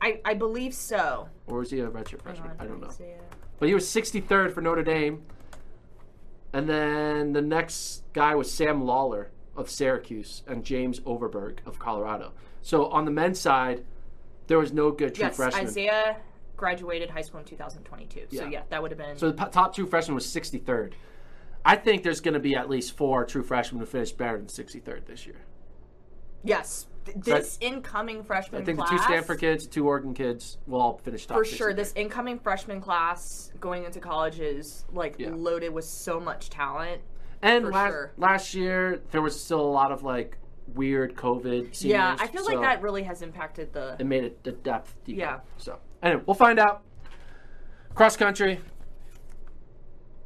I, I believe so. Or was he a redshirt freshman? I don't know. let me see it. But he was 63rd for Notre Dame. And then the next guy was Sam Lawler of Syracuse and James Overberg of Colorado. So on the men's side, there was no good true Yes, freshman. Isaiah graduated high school in 2022. So Yeah. that would have been. So the top two freshmen was 63rd. I think there's going to be at least four true freshmen who finish better than 63rd this year. yes, th- this incoming freshman I think class. the two Stanford kids, two Oregon kids will all finish top for sure, this incoming freshman class going into college is like Yeah. loaded with so much talent. And for last, sure. last year there was still a lot of like weird COVID. Seniors, yeah, I feel like that really has impacted the. It made it the depth deeper. Yeah. So anyway, we'll find out. Cross country.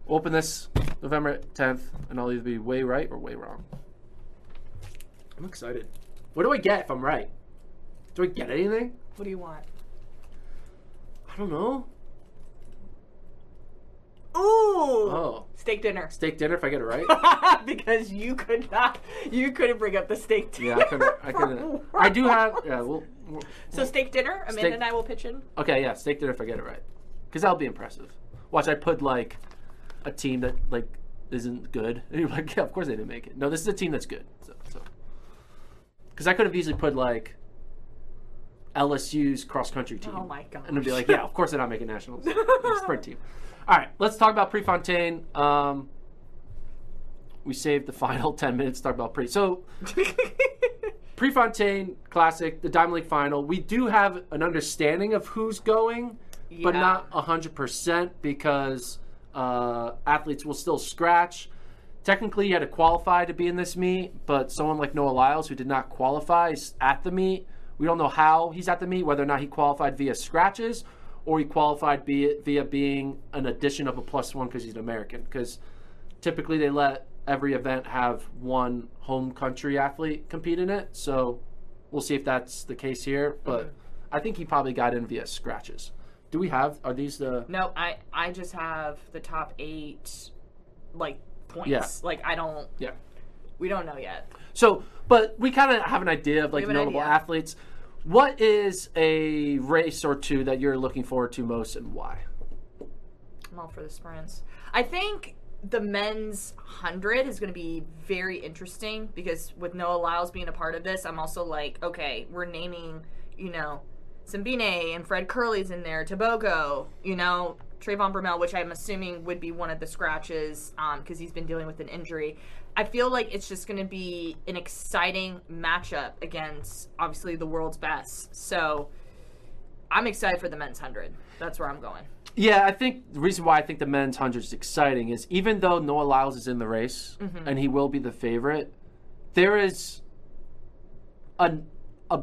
We'll open this November 10th, and I'll either be way right or way wrong. I'm excited. What do I get if I'm right? Do I get anything? What do you want? I don't know. Ooh. Oh, Steak dinner. steak dinner if I get it right. [laughs] because you could not, you couldn't bring up the steak dinner. Yeah, I can. I [laughs] can. I do have. Yeah, we'll, we'll- So steak dinner. Amanda Steak- and I will pitch in. Okay, yeah, steak dinner if I get it right, because that'll be impressive. Watch, I put like a team that like isn't good. And [laughs] you're like, yeah, of course they didn't make it. No, this is a team that's good. So, so. because I could have easily put like LSU's cross country oh team. Oh my gosh. And it'd be like, yeah, of course they're not making nationals. Sprint team. All right, let's talk about Prefontaine. Um, we saved the final [laughs] ten minutes to talk about pre. So [laughs] Prefontaine Classic, the Diamond League Final. We do have an understanding of who's going, but Yeah. not hundred percent because uh, athletes will still scratch. Technically, you had to qualify to be in this meet, but someone like Noah Lyles, who did not qualify, is at the meet. We don't know how he's at the meet, whether or not he qualified via scratches or he qualified via, via being an addition of a plus one because he's an American. Because typically they let every event have one home country athlete compete in it. So we'll see if that's the case here. But I think he probably got in via scratches. Do we have? Are these the? No, I I just have the top eight, like points. Yeah. Like I don't. Yeah. We don't know yet. So, but we kind of have an idea of like notable idea. athletes. What is a race or two that you're looking forward to most, and why? I'm all for the sprints. I think the men's 100 is going to be very interesting because with Noah Lyles being a part of this, I'm also like, okay, we're naming, you know, Simbine and Fred Kerley's in there, Tebogo, you know, Trayvon Bromell, which I'm assuming would be one of the scratches um, because he's been dealing with an injury. I feel like it's just going to be an exciting matchup against obviously the world's best. So I'm excited for the men's 100. That's where I'm going. Yeah, I think the reason why I think the men's hundred is exciting is even though Noah Lyles is in the race mm-hmm. and he will be the favorite, there is a a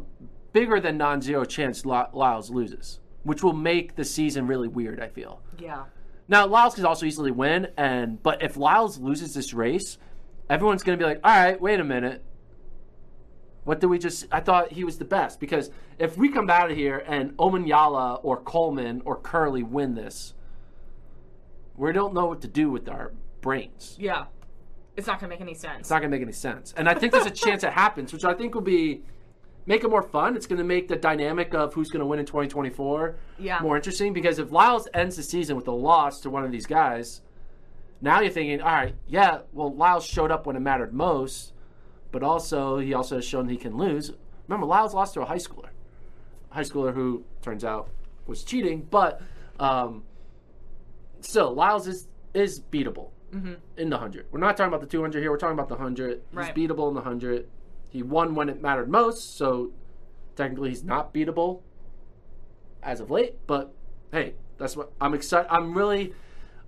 bigger than non-zero chance Ly- Lyles loses, which will make the season really weird. I feel. Yeah. Now Lyles could also easily win, and but if Lyles loses this race, everyone's going to be like, "All right, wait a minute, what did we just? I thought he was the best." Because if we come out of here and Omanyala or Coleman or Kerley win this, we don't know what to do with our brains. Yeah. It's not going to make any sense. It's not going to make any sense, and I think there's a [laughs] chance it happens, which I think will be make it more fun. It's going to make the dynamic of who's going to win in 2024 Yeah. more interesting because if Lyles ends the season with a loss to one of these guys, now you're thinking, all right, yeah, well, Lyles showed up when it mattered most, but also he also has shown he can lose. Remember, Lyles lost to a high schooler, a high schooler who turns out was cheating, but um, still, Lyles is is beatable mm-hmm. in the hundred. We're not talking about the 200 here. We're talking about the hundred. Right. He's beatable in the hundred. He won when it mattered most, so technically he's not beatable as of late. But hey, that's what I'm excited. I'm really,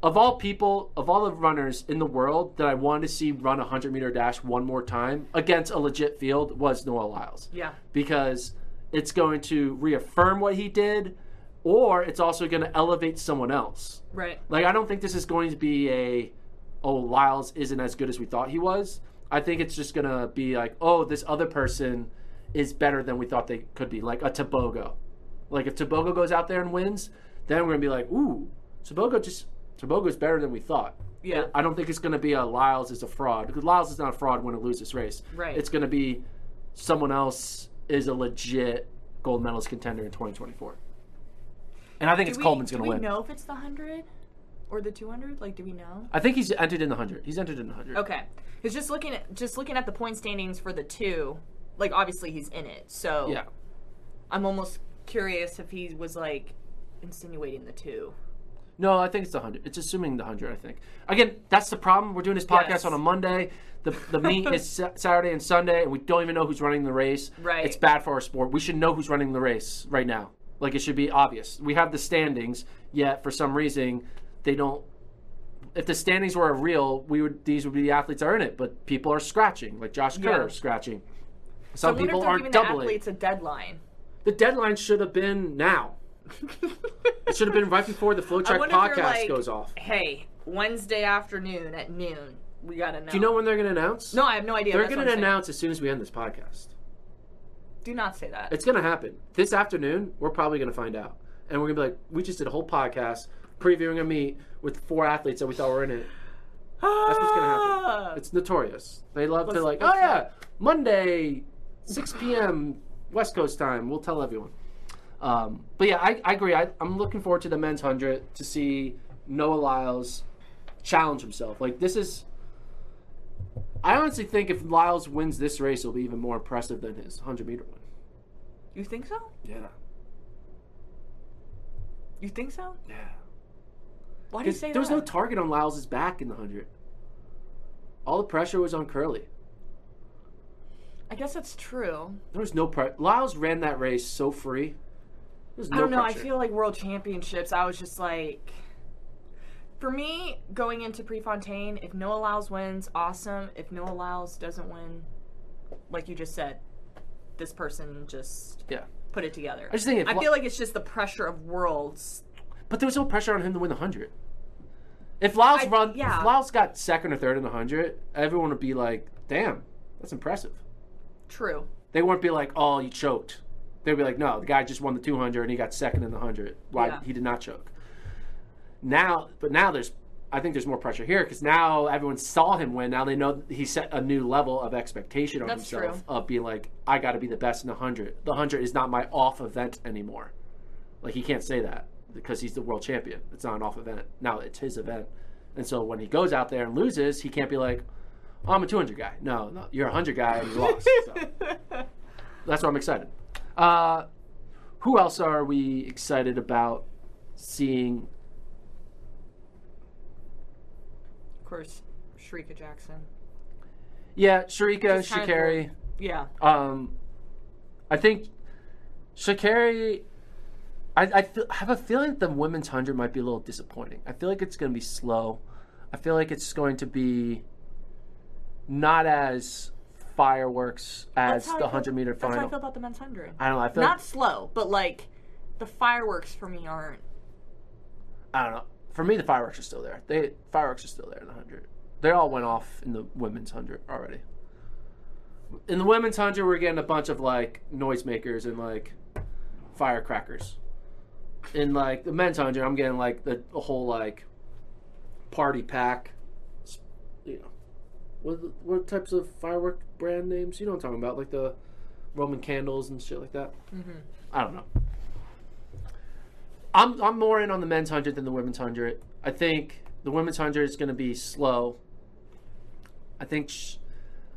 of all people, of all the runners in the world that I wanted to see run a 100 meter dash one more time against a legit field was Noah Lyles. Yeah. Because it's going to reaffirm what he did, or it's also going to elevate someone else. Right. Like I don't think this is going to be a oh Lyles isn't as good as we thought he was. I think it's just gonna be like oh this other person is better than we thought they could be. Like a Tebogo. Like if Tebogo goes out there and wins, then we're gonna be like ooh Tebogo just Tebogo's better than we thought. Yeah. I don't think it's gonna be a Lyles is a fraud because Lyles is not a fraud when it loses this race. Right. It's gonna be someone else is a legit gold medalist contender in 2024. And I think it's we, Coleman's gonna win. Do we know if it's the 100 or the 200? Like, do we know? I think he's entered in the hundred. He's entered in the hundred. Okay. Because just looking at just looking at the point standings for the two, like obviously he's in it. So Yeah. I'm almost curious if he was like insinuating the two. No, I think it's the hundred. It's assuming the hundred. I think. Again, that's the problem. We're doing this podcast Yes. on a Monday. The the meet is [laughs] Saturday and Sunday, and we don't even know who's running the race. Right. It's bad for our sport. We should know who's running the race right now. Like it should be obvious. We have the standings, yet for some reason they don't. If the standings were real, we would these would be the athletes that are in it. But people are scratching, like Josh Kerr Yeah. scratching. Some wonder people aren't the doubling. athletes a deadline. The deadline should have been now. It should have been right before the FloTrack wonder if they're podcast like, goes off. Hey, Wednesday afternoon at noon. We gotta know. Do you know when they're going to announce? No, I have no idea. They're That's gonna I'm saying. announce as soon as we end this podcast. Do not say that. It's going to happen. This afternoon, we're probably going to find out. And we're going to be like, we just did a whole podcast previewing a meet with four athletes that we thought were in it. That's what's going to happen. Ah. It's notorious. They love to Let's- like, oh yeah, Monday, 6 p.m. West Coast time. We'll tell everyone. Um, but yeah, I, I agree. I, I'm looking forward to the men's hundred to see Noah Lyles challenge himself. Like this is. I honestly think if Lyles wins this race, it'll be even more impressive than his 100 meter win. You think so? Yeah, You think so? yeah. Why do you say there was no target on Lyles' back in the 100. All the pressure was on Kerley. I guess that's true. There was no pressure. Lyles ran that race so free. There's no I don't know. pressure. I feel like World Championships. I was just like, for me, going into Prefontaine, if Noah Lyles wins, awesome. If Noah Lyles doesn't win, like you just said, this person just Yeah. put it together. I just think I feel like it's just the pressure of Worlds. But there was no pressure on him to win the 100. If Lyles I- run, yeah. if Lyles got second or third in the 100, everyone would be like, damn, that's impressive. True. They wouldn't be like, oh, you choked. They'd be like, no, the guy just won the 200 and he got second in the 100. Why Yeah. he did not choke. Now, but now there's, I think there's more pressure here because now everyone saw him win. Now they know he set a new level of expectation on That's himself true. of being like, I got to be the best in the 100. The 100 is not my off event anymore. Like he can't say that because he's the world champion. It's not an off event. Now it's his event. And so when he goes out there and loses, he can't be like, oh, I'm a 200 guy. No, no, you're a 100 guy and you lost. So. [laughs] That's why I'm excited. Uh, who else are we excited about seeing? Of course, Shericka Jackson. Yeah, Shericka, Just kind of Sha'Carri. Yeah. Um, I think Sha'Carri. I, I, feel, I have a feeling the women's hundred might be a little disappointing. I feel like it's going to be slow. I feel like it's going to be not as fireworks as That's how I the hundred meter final. That's how I feel about the men's hundred. I don't know. I feel Not like, slow, but like the fireworks for me aren't. I don't know. For me, the fireworks are still there. They fireworks are still there in the hundred. They all went off in the women's hundred already. In the women's hundred, we're getting a bunch of like noisemakers and like firecrackers. In like the men's hundred, I'm getting like the, the whole like party pack. You know, what what types of firework brand names? You know what I'm talking about, like the Roman candles and shit like that. Mm-hmm. I don't know. I'm I'm more in on the men's hundred than the women's hundred. I think the women's hundred is going to be slow. I think sh-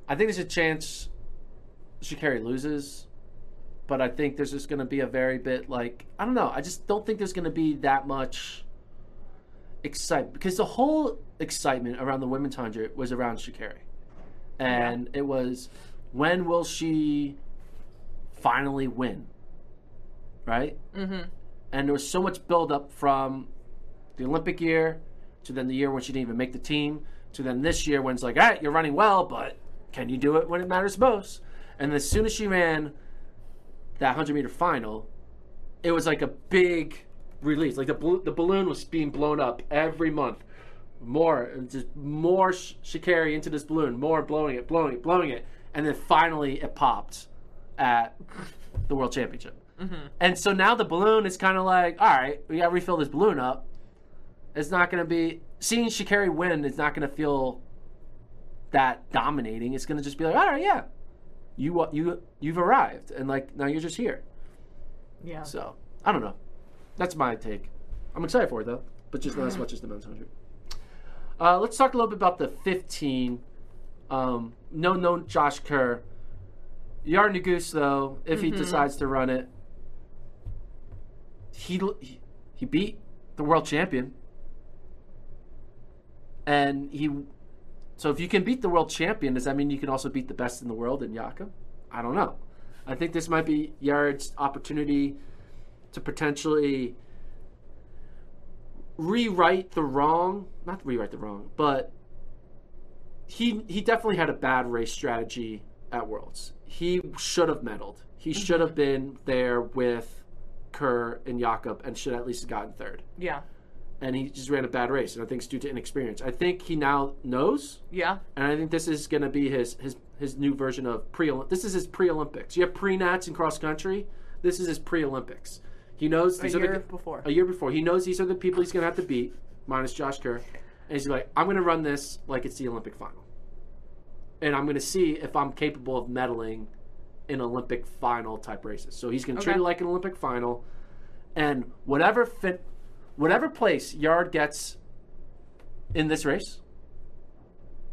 I think there's a chance Sha'Carri loses, but I think there's just going to be a very bit like I don't know. I just don't think there's going to be that much excitement because the whole excitement around the women's hundred was around Sha'Carri, and it was when will she finally win, right? Mm-hmm. and there was so much buildup from the Olympic year to then the year when she didn't even make the team to then this year when it's like, all right, you're running well, but can you do it when it matters most? And as soon as she ran that 100 meter final, it was like a big release. Like the the balloon was being blown up every month. More and just more sh- Sha'Carri into this balloon, more blowing it, blowing it, blowing it, and then finally it popped at the World Championship. Mm-hmm. And so now the balloon is kind of like, all right, we got to refill this balloon up. It's not going to be seeing Sha'Carri win. It's not going to feel that dominating. It's going to just be like, all right, yeah, you uh, you you've arrived, and like now you're just here. Yeah. So I don't know. That's my take. I'm excited for it though, but just not as much as the men's hundred. Uh, let's talk a little bit about the 15. Um, no, no, Josh Kerr. Yared Nuguse though, if he decides to run it, he he- he beat the world champion, and he. So if you can beat the world champion, does that mean you can also beat the best in the world in Jakob? I don't know. I think this might be Yared's opportunity to potentially rewrite the wrong, not rewrite the wrong, but he he definitely had a bad race strategy at Worlds. He should have medaled. He mm-hmm. should have been there with Kerr and Jakob and should at least have gotten third. Yeah. and he just ran a bad race, and I think it's due to inexperience. I think he now knows, Yeah. and I think this is going to be his his his new version of pre. This is his pre Olympics. You have pre nats in cross country. This is his pre Olympics. He knows A these are year the, before. a year before. He knows these are the people he's going to have to beat, minus Josh Kerr, and he's like, I'm going to run this like it's the Olympic final, and I'm going to see if I'm capable of medaling in Olympic final type races. So he's going to treat it like an Olympic final, and whatever fit, whatever place Yared gets in this race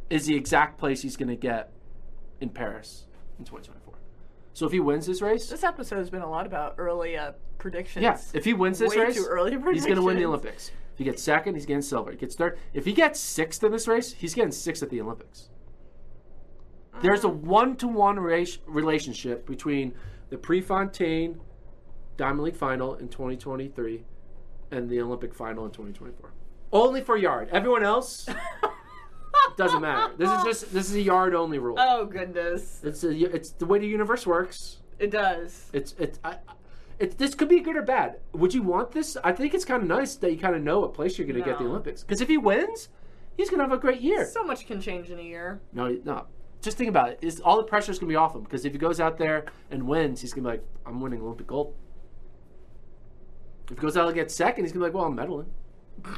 is the exact place he's going to get in Paris in 2024. So if he wins this race, This episode has been a lot about early uh, predictions. yeah, if he wins this Way race, too early he's going to win the. Olympics. If he gets second, he's getting silver. He gets third. If he gets sixth in this race, he's getting sixth at the Olympics. There's a one-to-one race relationship between the Prefontaine Diamond League final in 2023 and the Olympic final in 2024. Only for Yared. Everyone else [laughs] doesn't matter. This is just this is a Yared only rule. Oh goodness, It's a, it's the way the universe works. it does. It's it's I, it's this could be good or bad. Would you want this? I think it's kind of nice that you kind of know what place you're going to get the Olympics. Because if he wins, he's going to have a great year. So much can change in a year. No, no. Just think about it. Is all the pressure's going to be off him? Because if he goes out there and wins, he's going to be like, "I'm winning Olympic gold." If he goes out and gets second, he's going to be like, "Well, I'm medaling." [laughs]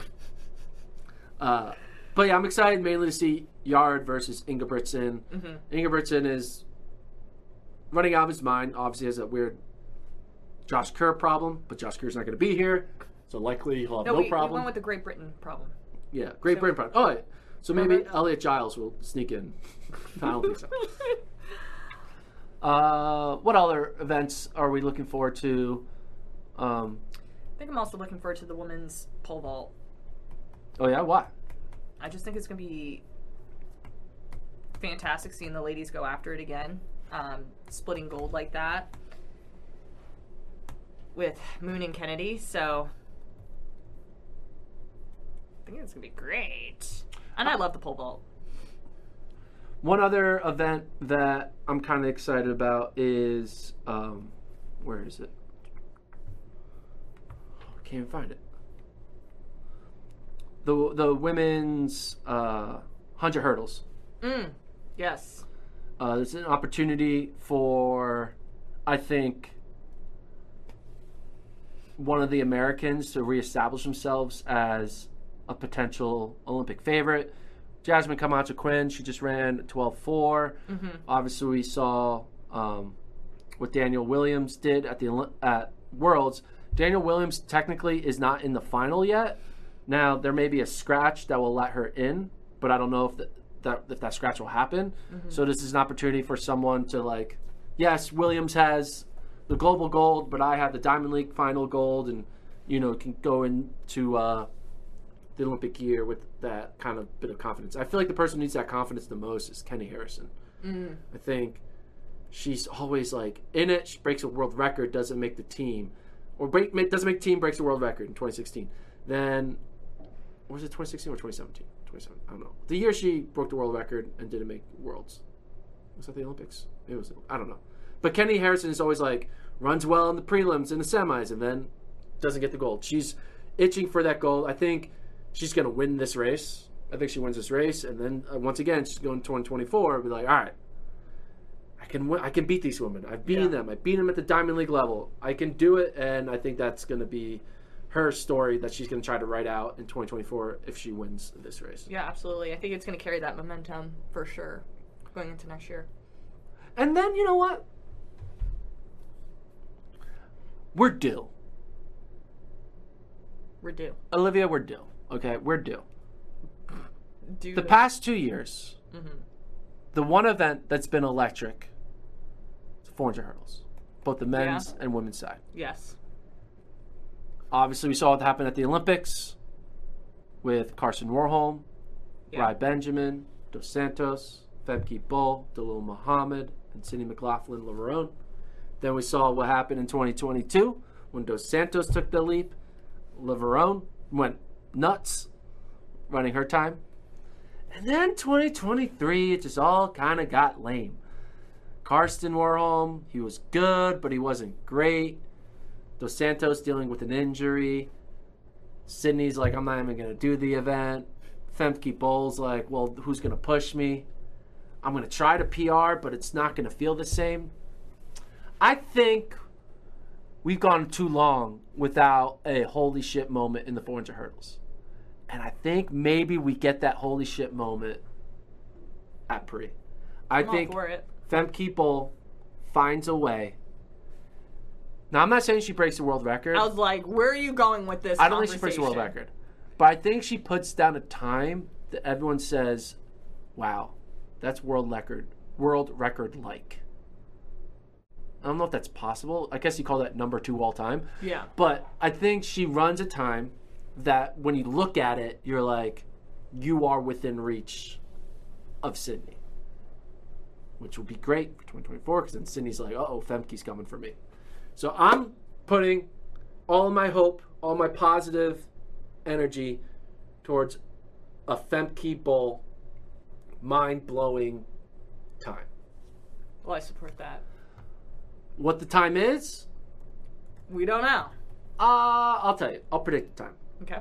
uh, but yeah, I'm excited mainly to see Yared versus Ingebrigtsen. Mm-hmm. Ingebrigtsen is running out of his mind. Obviously, has a weird Josh Kerr problem, but Josh Kerr's not going to be here, so likely he'll have No, no, we, we problem. went with the Great Britain problem. Yeah, Great So- Britain problem. Oh, so maybe Remember? Elliot Giles will sneak in. I don't think so. [laughs] Uh, what other events are we looking forward to? Um, I think I'm also looking forward to the women's pole vault. oh yeah, why? I just think it's gonna be fantastic seeing the ladies go after it again, um, splitting gold like that with Moon and Kennedy. So I think it's gonna be great, and I love the pole vault. One other event that I'm kind of excited about is um, where is it? I can't find it. The the women's uh, hundred hurdles. Mm, yes. Uh, it's an opportunity for, I think, one of the Americans to reestablish themselves as a potential Olympic favorite. Jasmine Camacho Quinn, she just ran 12 4. Obviously, we saw um, what Danielle Williams did at the at Worlds. Danielle Williams technically is not in the final yet. Now, there may be a scratch that will let her in, but I don't know if the, that if that scratch will happen. So this is an opportunity for someone to like, yes, Williams has the global gold, but I have the Diamond League final gold, and you know can go into uh, the Olympic year with that kind of bit of confidence. I feel like the person who needs that confidence the most is Keni Harrison. I think she's always like in it. She breaks a world record, doesn't make the team, or break doesn't make team, breaks a world record in 2016. Then was it 2016 or 2017? 2017. I don't know. The year she broke the world record and didn't make worlds. Was that the Olympics? It was. I don't know. But Keni Harrison is always like runs well in the prelims and the semis, and then doesn't get the gold. She's itching for that gold. I think she's going to win this race. I think she wins this race, and then uh, once again she's going to 2024 and be like, all right, I can win, I can beat these women. I've beaten Yeah. them. I've beaten them at the Diamond League level. I can do it, and I think that's going to be her story that she's going to try to write out in 2024 if she wins this race. Yeah, absolutely. I think it's going to carry that momentum for sure going into next year. And then you know what? We're due. We're due. Olivia, we're due. Okay, we're due. Due The to- past two years, mm-hmm. the one event that's been electric is 400 hurdles, both the men's and women's side. Yes. Obviously, we saw what happened at the Olympics with Karsten Warholm, Yeah. Rai Benjamin, Dos Santos, Femke Bol, Dalilah Muhammad, and Sydney McLaughlin-Levrone. Then we saw what happened in 2022 when Dos Santos took the leap. Levrone went nuts running her time. And then 2023, it just all kind of got lame. Karsten Warholm, he was good, but he wasn't great. Dos Santos dealing with an injury. Sydney's like, I'm not even gonna do the event. Femke Bol's like, well, who's gonna push me? I'm gonna try to PR, but it's not gonna feel the same. I think we've gone too long without a holy shit moment in the 400 hurdles. And I think maybe we get that holy shit moment at Pre. I I'm think. Femke Bol finds a way. Now, I'm not saying she breaks the world record. I was like, where are you going with this? I don't think she breaks the world record. But I think she puts down a time that everyone says, wow, that's world record, world record like. I don't know if that's possible. I guess you call that number two all time. Yeah. But I think she runs a time that when you look at it, you're like, you are within reach of Sydney. Which will be great for 2024 because then Sydney's like, uh oh, Femke's coming for me. So I'm putting all my hope, all my positive energy towards a Femke Bol mind blowing time. Well, I support that. What the time is, We don't know. uh, I'll tell you. I'll predict the time. Okay.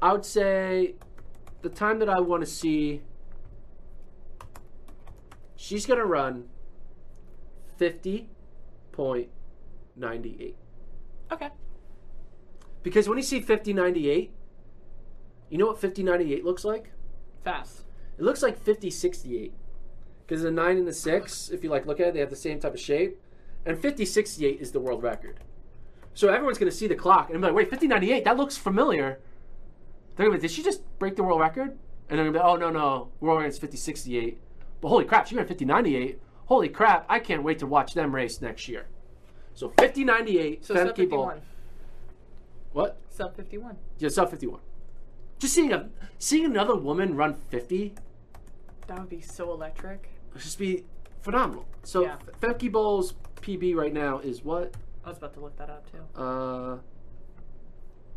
I would say the time that I want to see, she's going to run 50.98. Okay. Because when you see 50.98, you know what 50.98 looks like? Fast. It looks like 50.68. Because the 9 and the 6, if you like look at it, they have the same type of shape. And 50.68 is the world record. So everyone's going to see the clock and be like, wait, 50.98, that looks familiar. They're going to be, like, did she just break the world record? And they're going to be, like, oh, no, no, world record's 50.68. But holy crap, she ran 50.98. Holy crap, I can't wait to watch them race next year. So 50.98, So Femke sub Bol. 51. What? Sub 51. Yeah, sub 51. Just seeing a seeing another woman run 50 That would be so electric. would just be phenomenal. So Yeah. Femke Bol's PB right now is what? I was about to look that up too. Uh,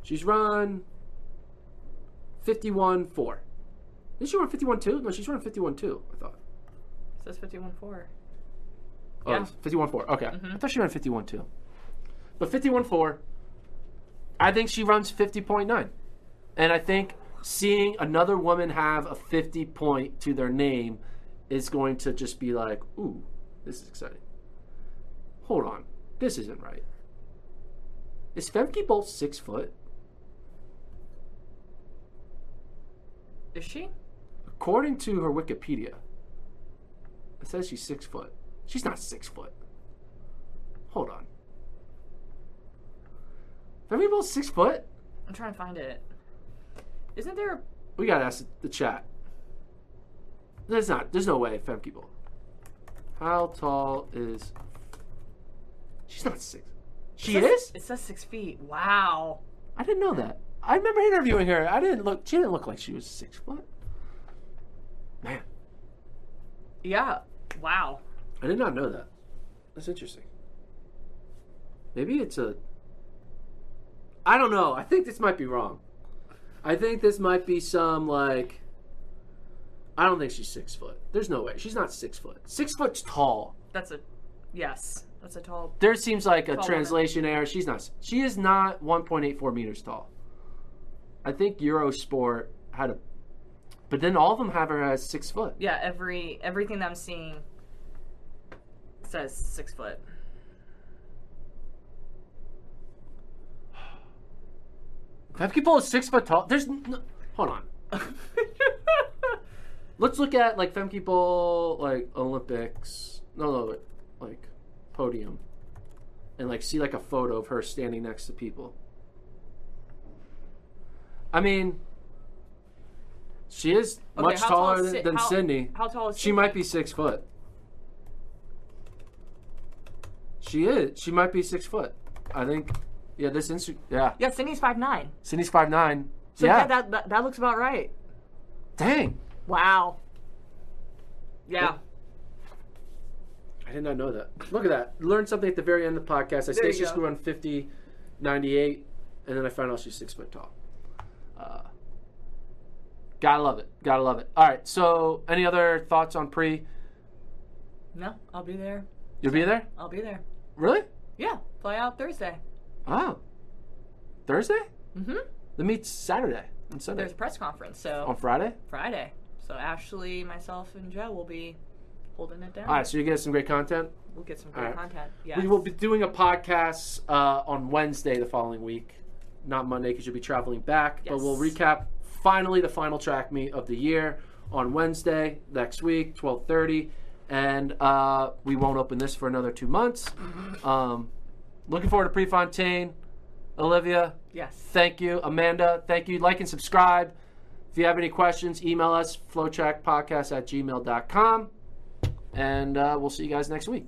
she's run 51 4. Did she run 51 2? No, she's run 51 2, I thought. It says 51 4. Oh, Yeah. 51 4. Okay. Mm-hmm. I thought she ran 51 2. But 51 4, I think she runs 50.9. And I think seeing another woman have a 50 point to their name is going to just be like, ooh, this is exciting. Hold on. This isn't right. Is Femke Bol six foot? Is she? According to her Wikipedia, it says she's six foot. She's not six foot. Hold on. Bol's six foot? I'm trying to find it. Isn't there a We gotta ask the chat. There's not. There's no way Femke Bol. How tall is? She's not six. She it says- is. It says six feet. Wow. I didn't know that. I remember interviewing her. I didn't look. She didn't look like she was six foot. Man, Yeah. Wow. I did not know that. That's interesting. Maybe it's a. I don't know. I think this might be wrong. I think this might be some like. I don't think she's six foot. There's no way. She's not six foot. Six foot's tall. That's a yes. That's a tall. There seems like a Tall woman. translation error. She's not. She is not 1.84 meters tall. I think Eurosport had a, but then all of them have her as six foot. Yeah. Every everything that I'm seeing says six foot. Have people is six foot tall? There's no, hold on. [laughs] Let's look at like Femke Bol, like Olympics. No, no, like podium, and like see like a photo of her standing next to people. I mean, she is Okay, much taller than, than how- Sydney. How tall is she? She might be six foot. She is. She might be six foot. I think. Yeah, this Insta. Yeah, Yeah, Sydney's five nine. Sydney's five nine. So yeah. yeah, that, that that looks about right. Dang. Wow. Yeah. I did not know that. Look at that. Learned something at the very end of the podcast. I There say you she's go. going to run 50, 98, and then I found out she's six foot tall. Uh, gotta love it. Gotta love it. All right. So, any other thoughts on pre? No, I'll be there. You'll be there? I'll be there. Really? Yeah, fly out Thursday. Oh. Thursday? Mm-hmm. The meet's Saturday and Sunday. There's a press conference, so On Friday? Friday. So Ashley, myself, and Joe will be holding it down. All right, so you get some great content. We'll get some great right. content. Yeah. We will be doing a podcast uh, on Wednesday the following week, not Monday because you'll be traveling back. But we'll recap finally the final track meet of the year on Wednesday next week, twelve thirty, and uh, we won't open this for another two months. Um, looking forward to Prefontaine, Olivia. Yes. Thank you, Amanda. Thank you. Like and subscribe. If you have any questions, email us flotrackpodcast at gmail.com. And uh, we'll see you guys next week.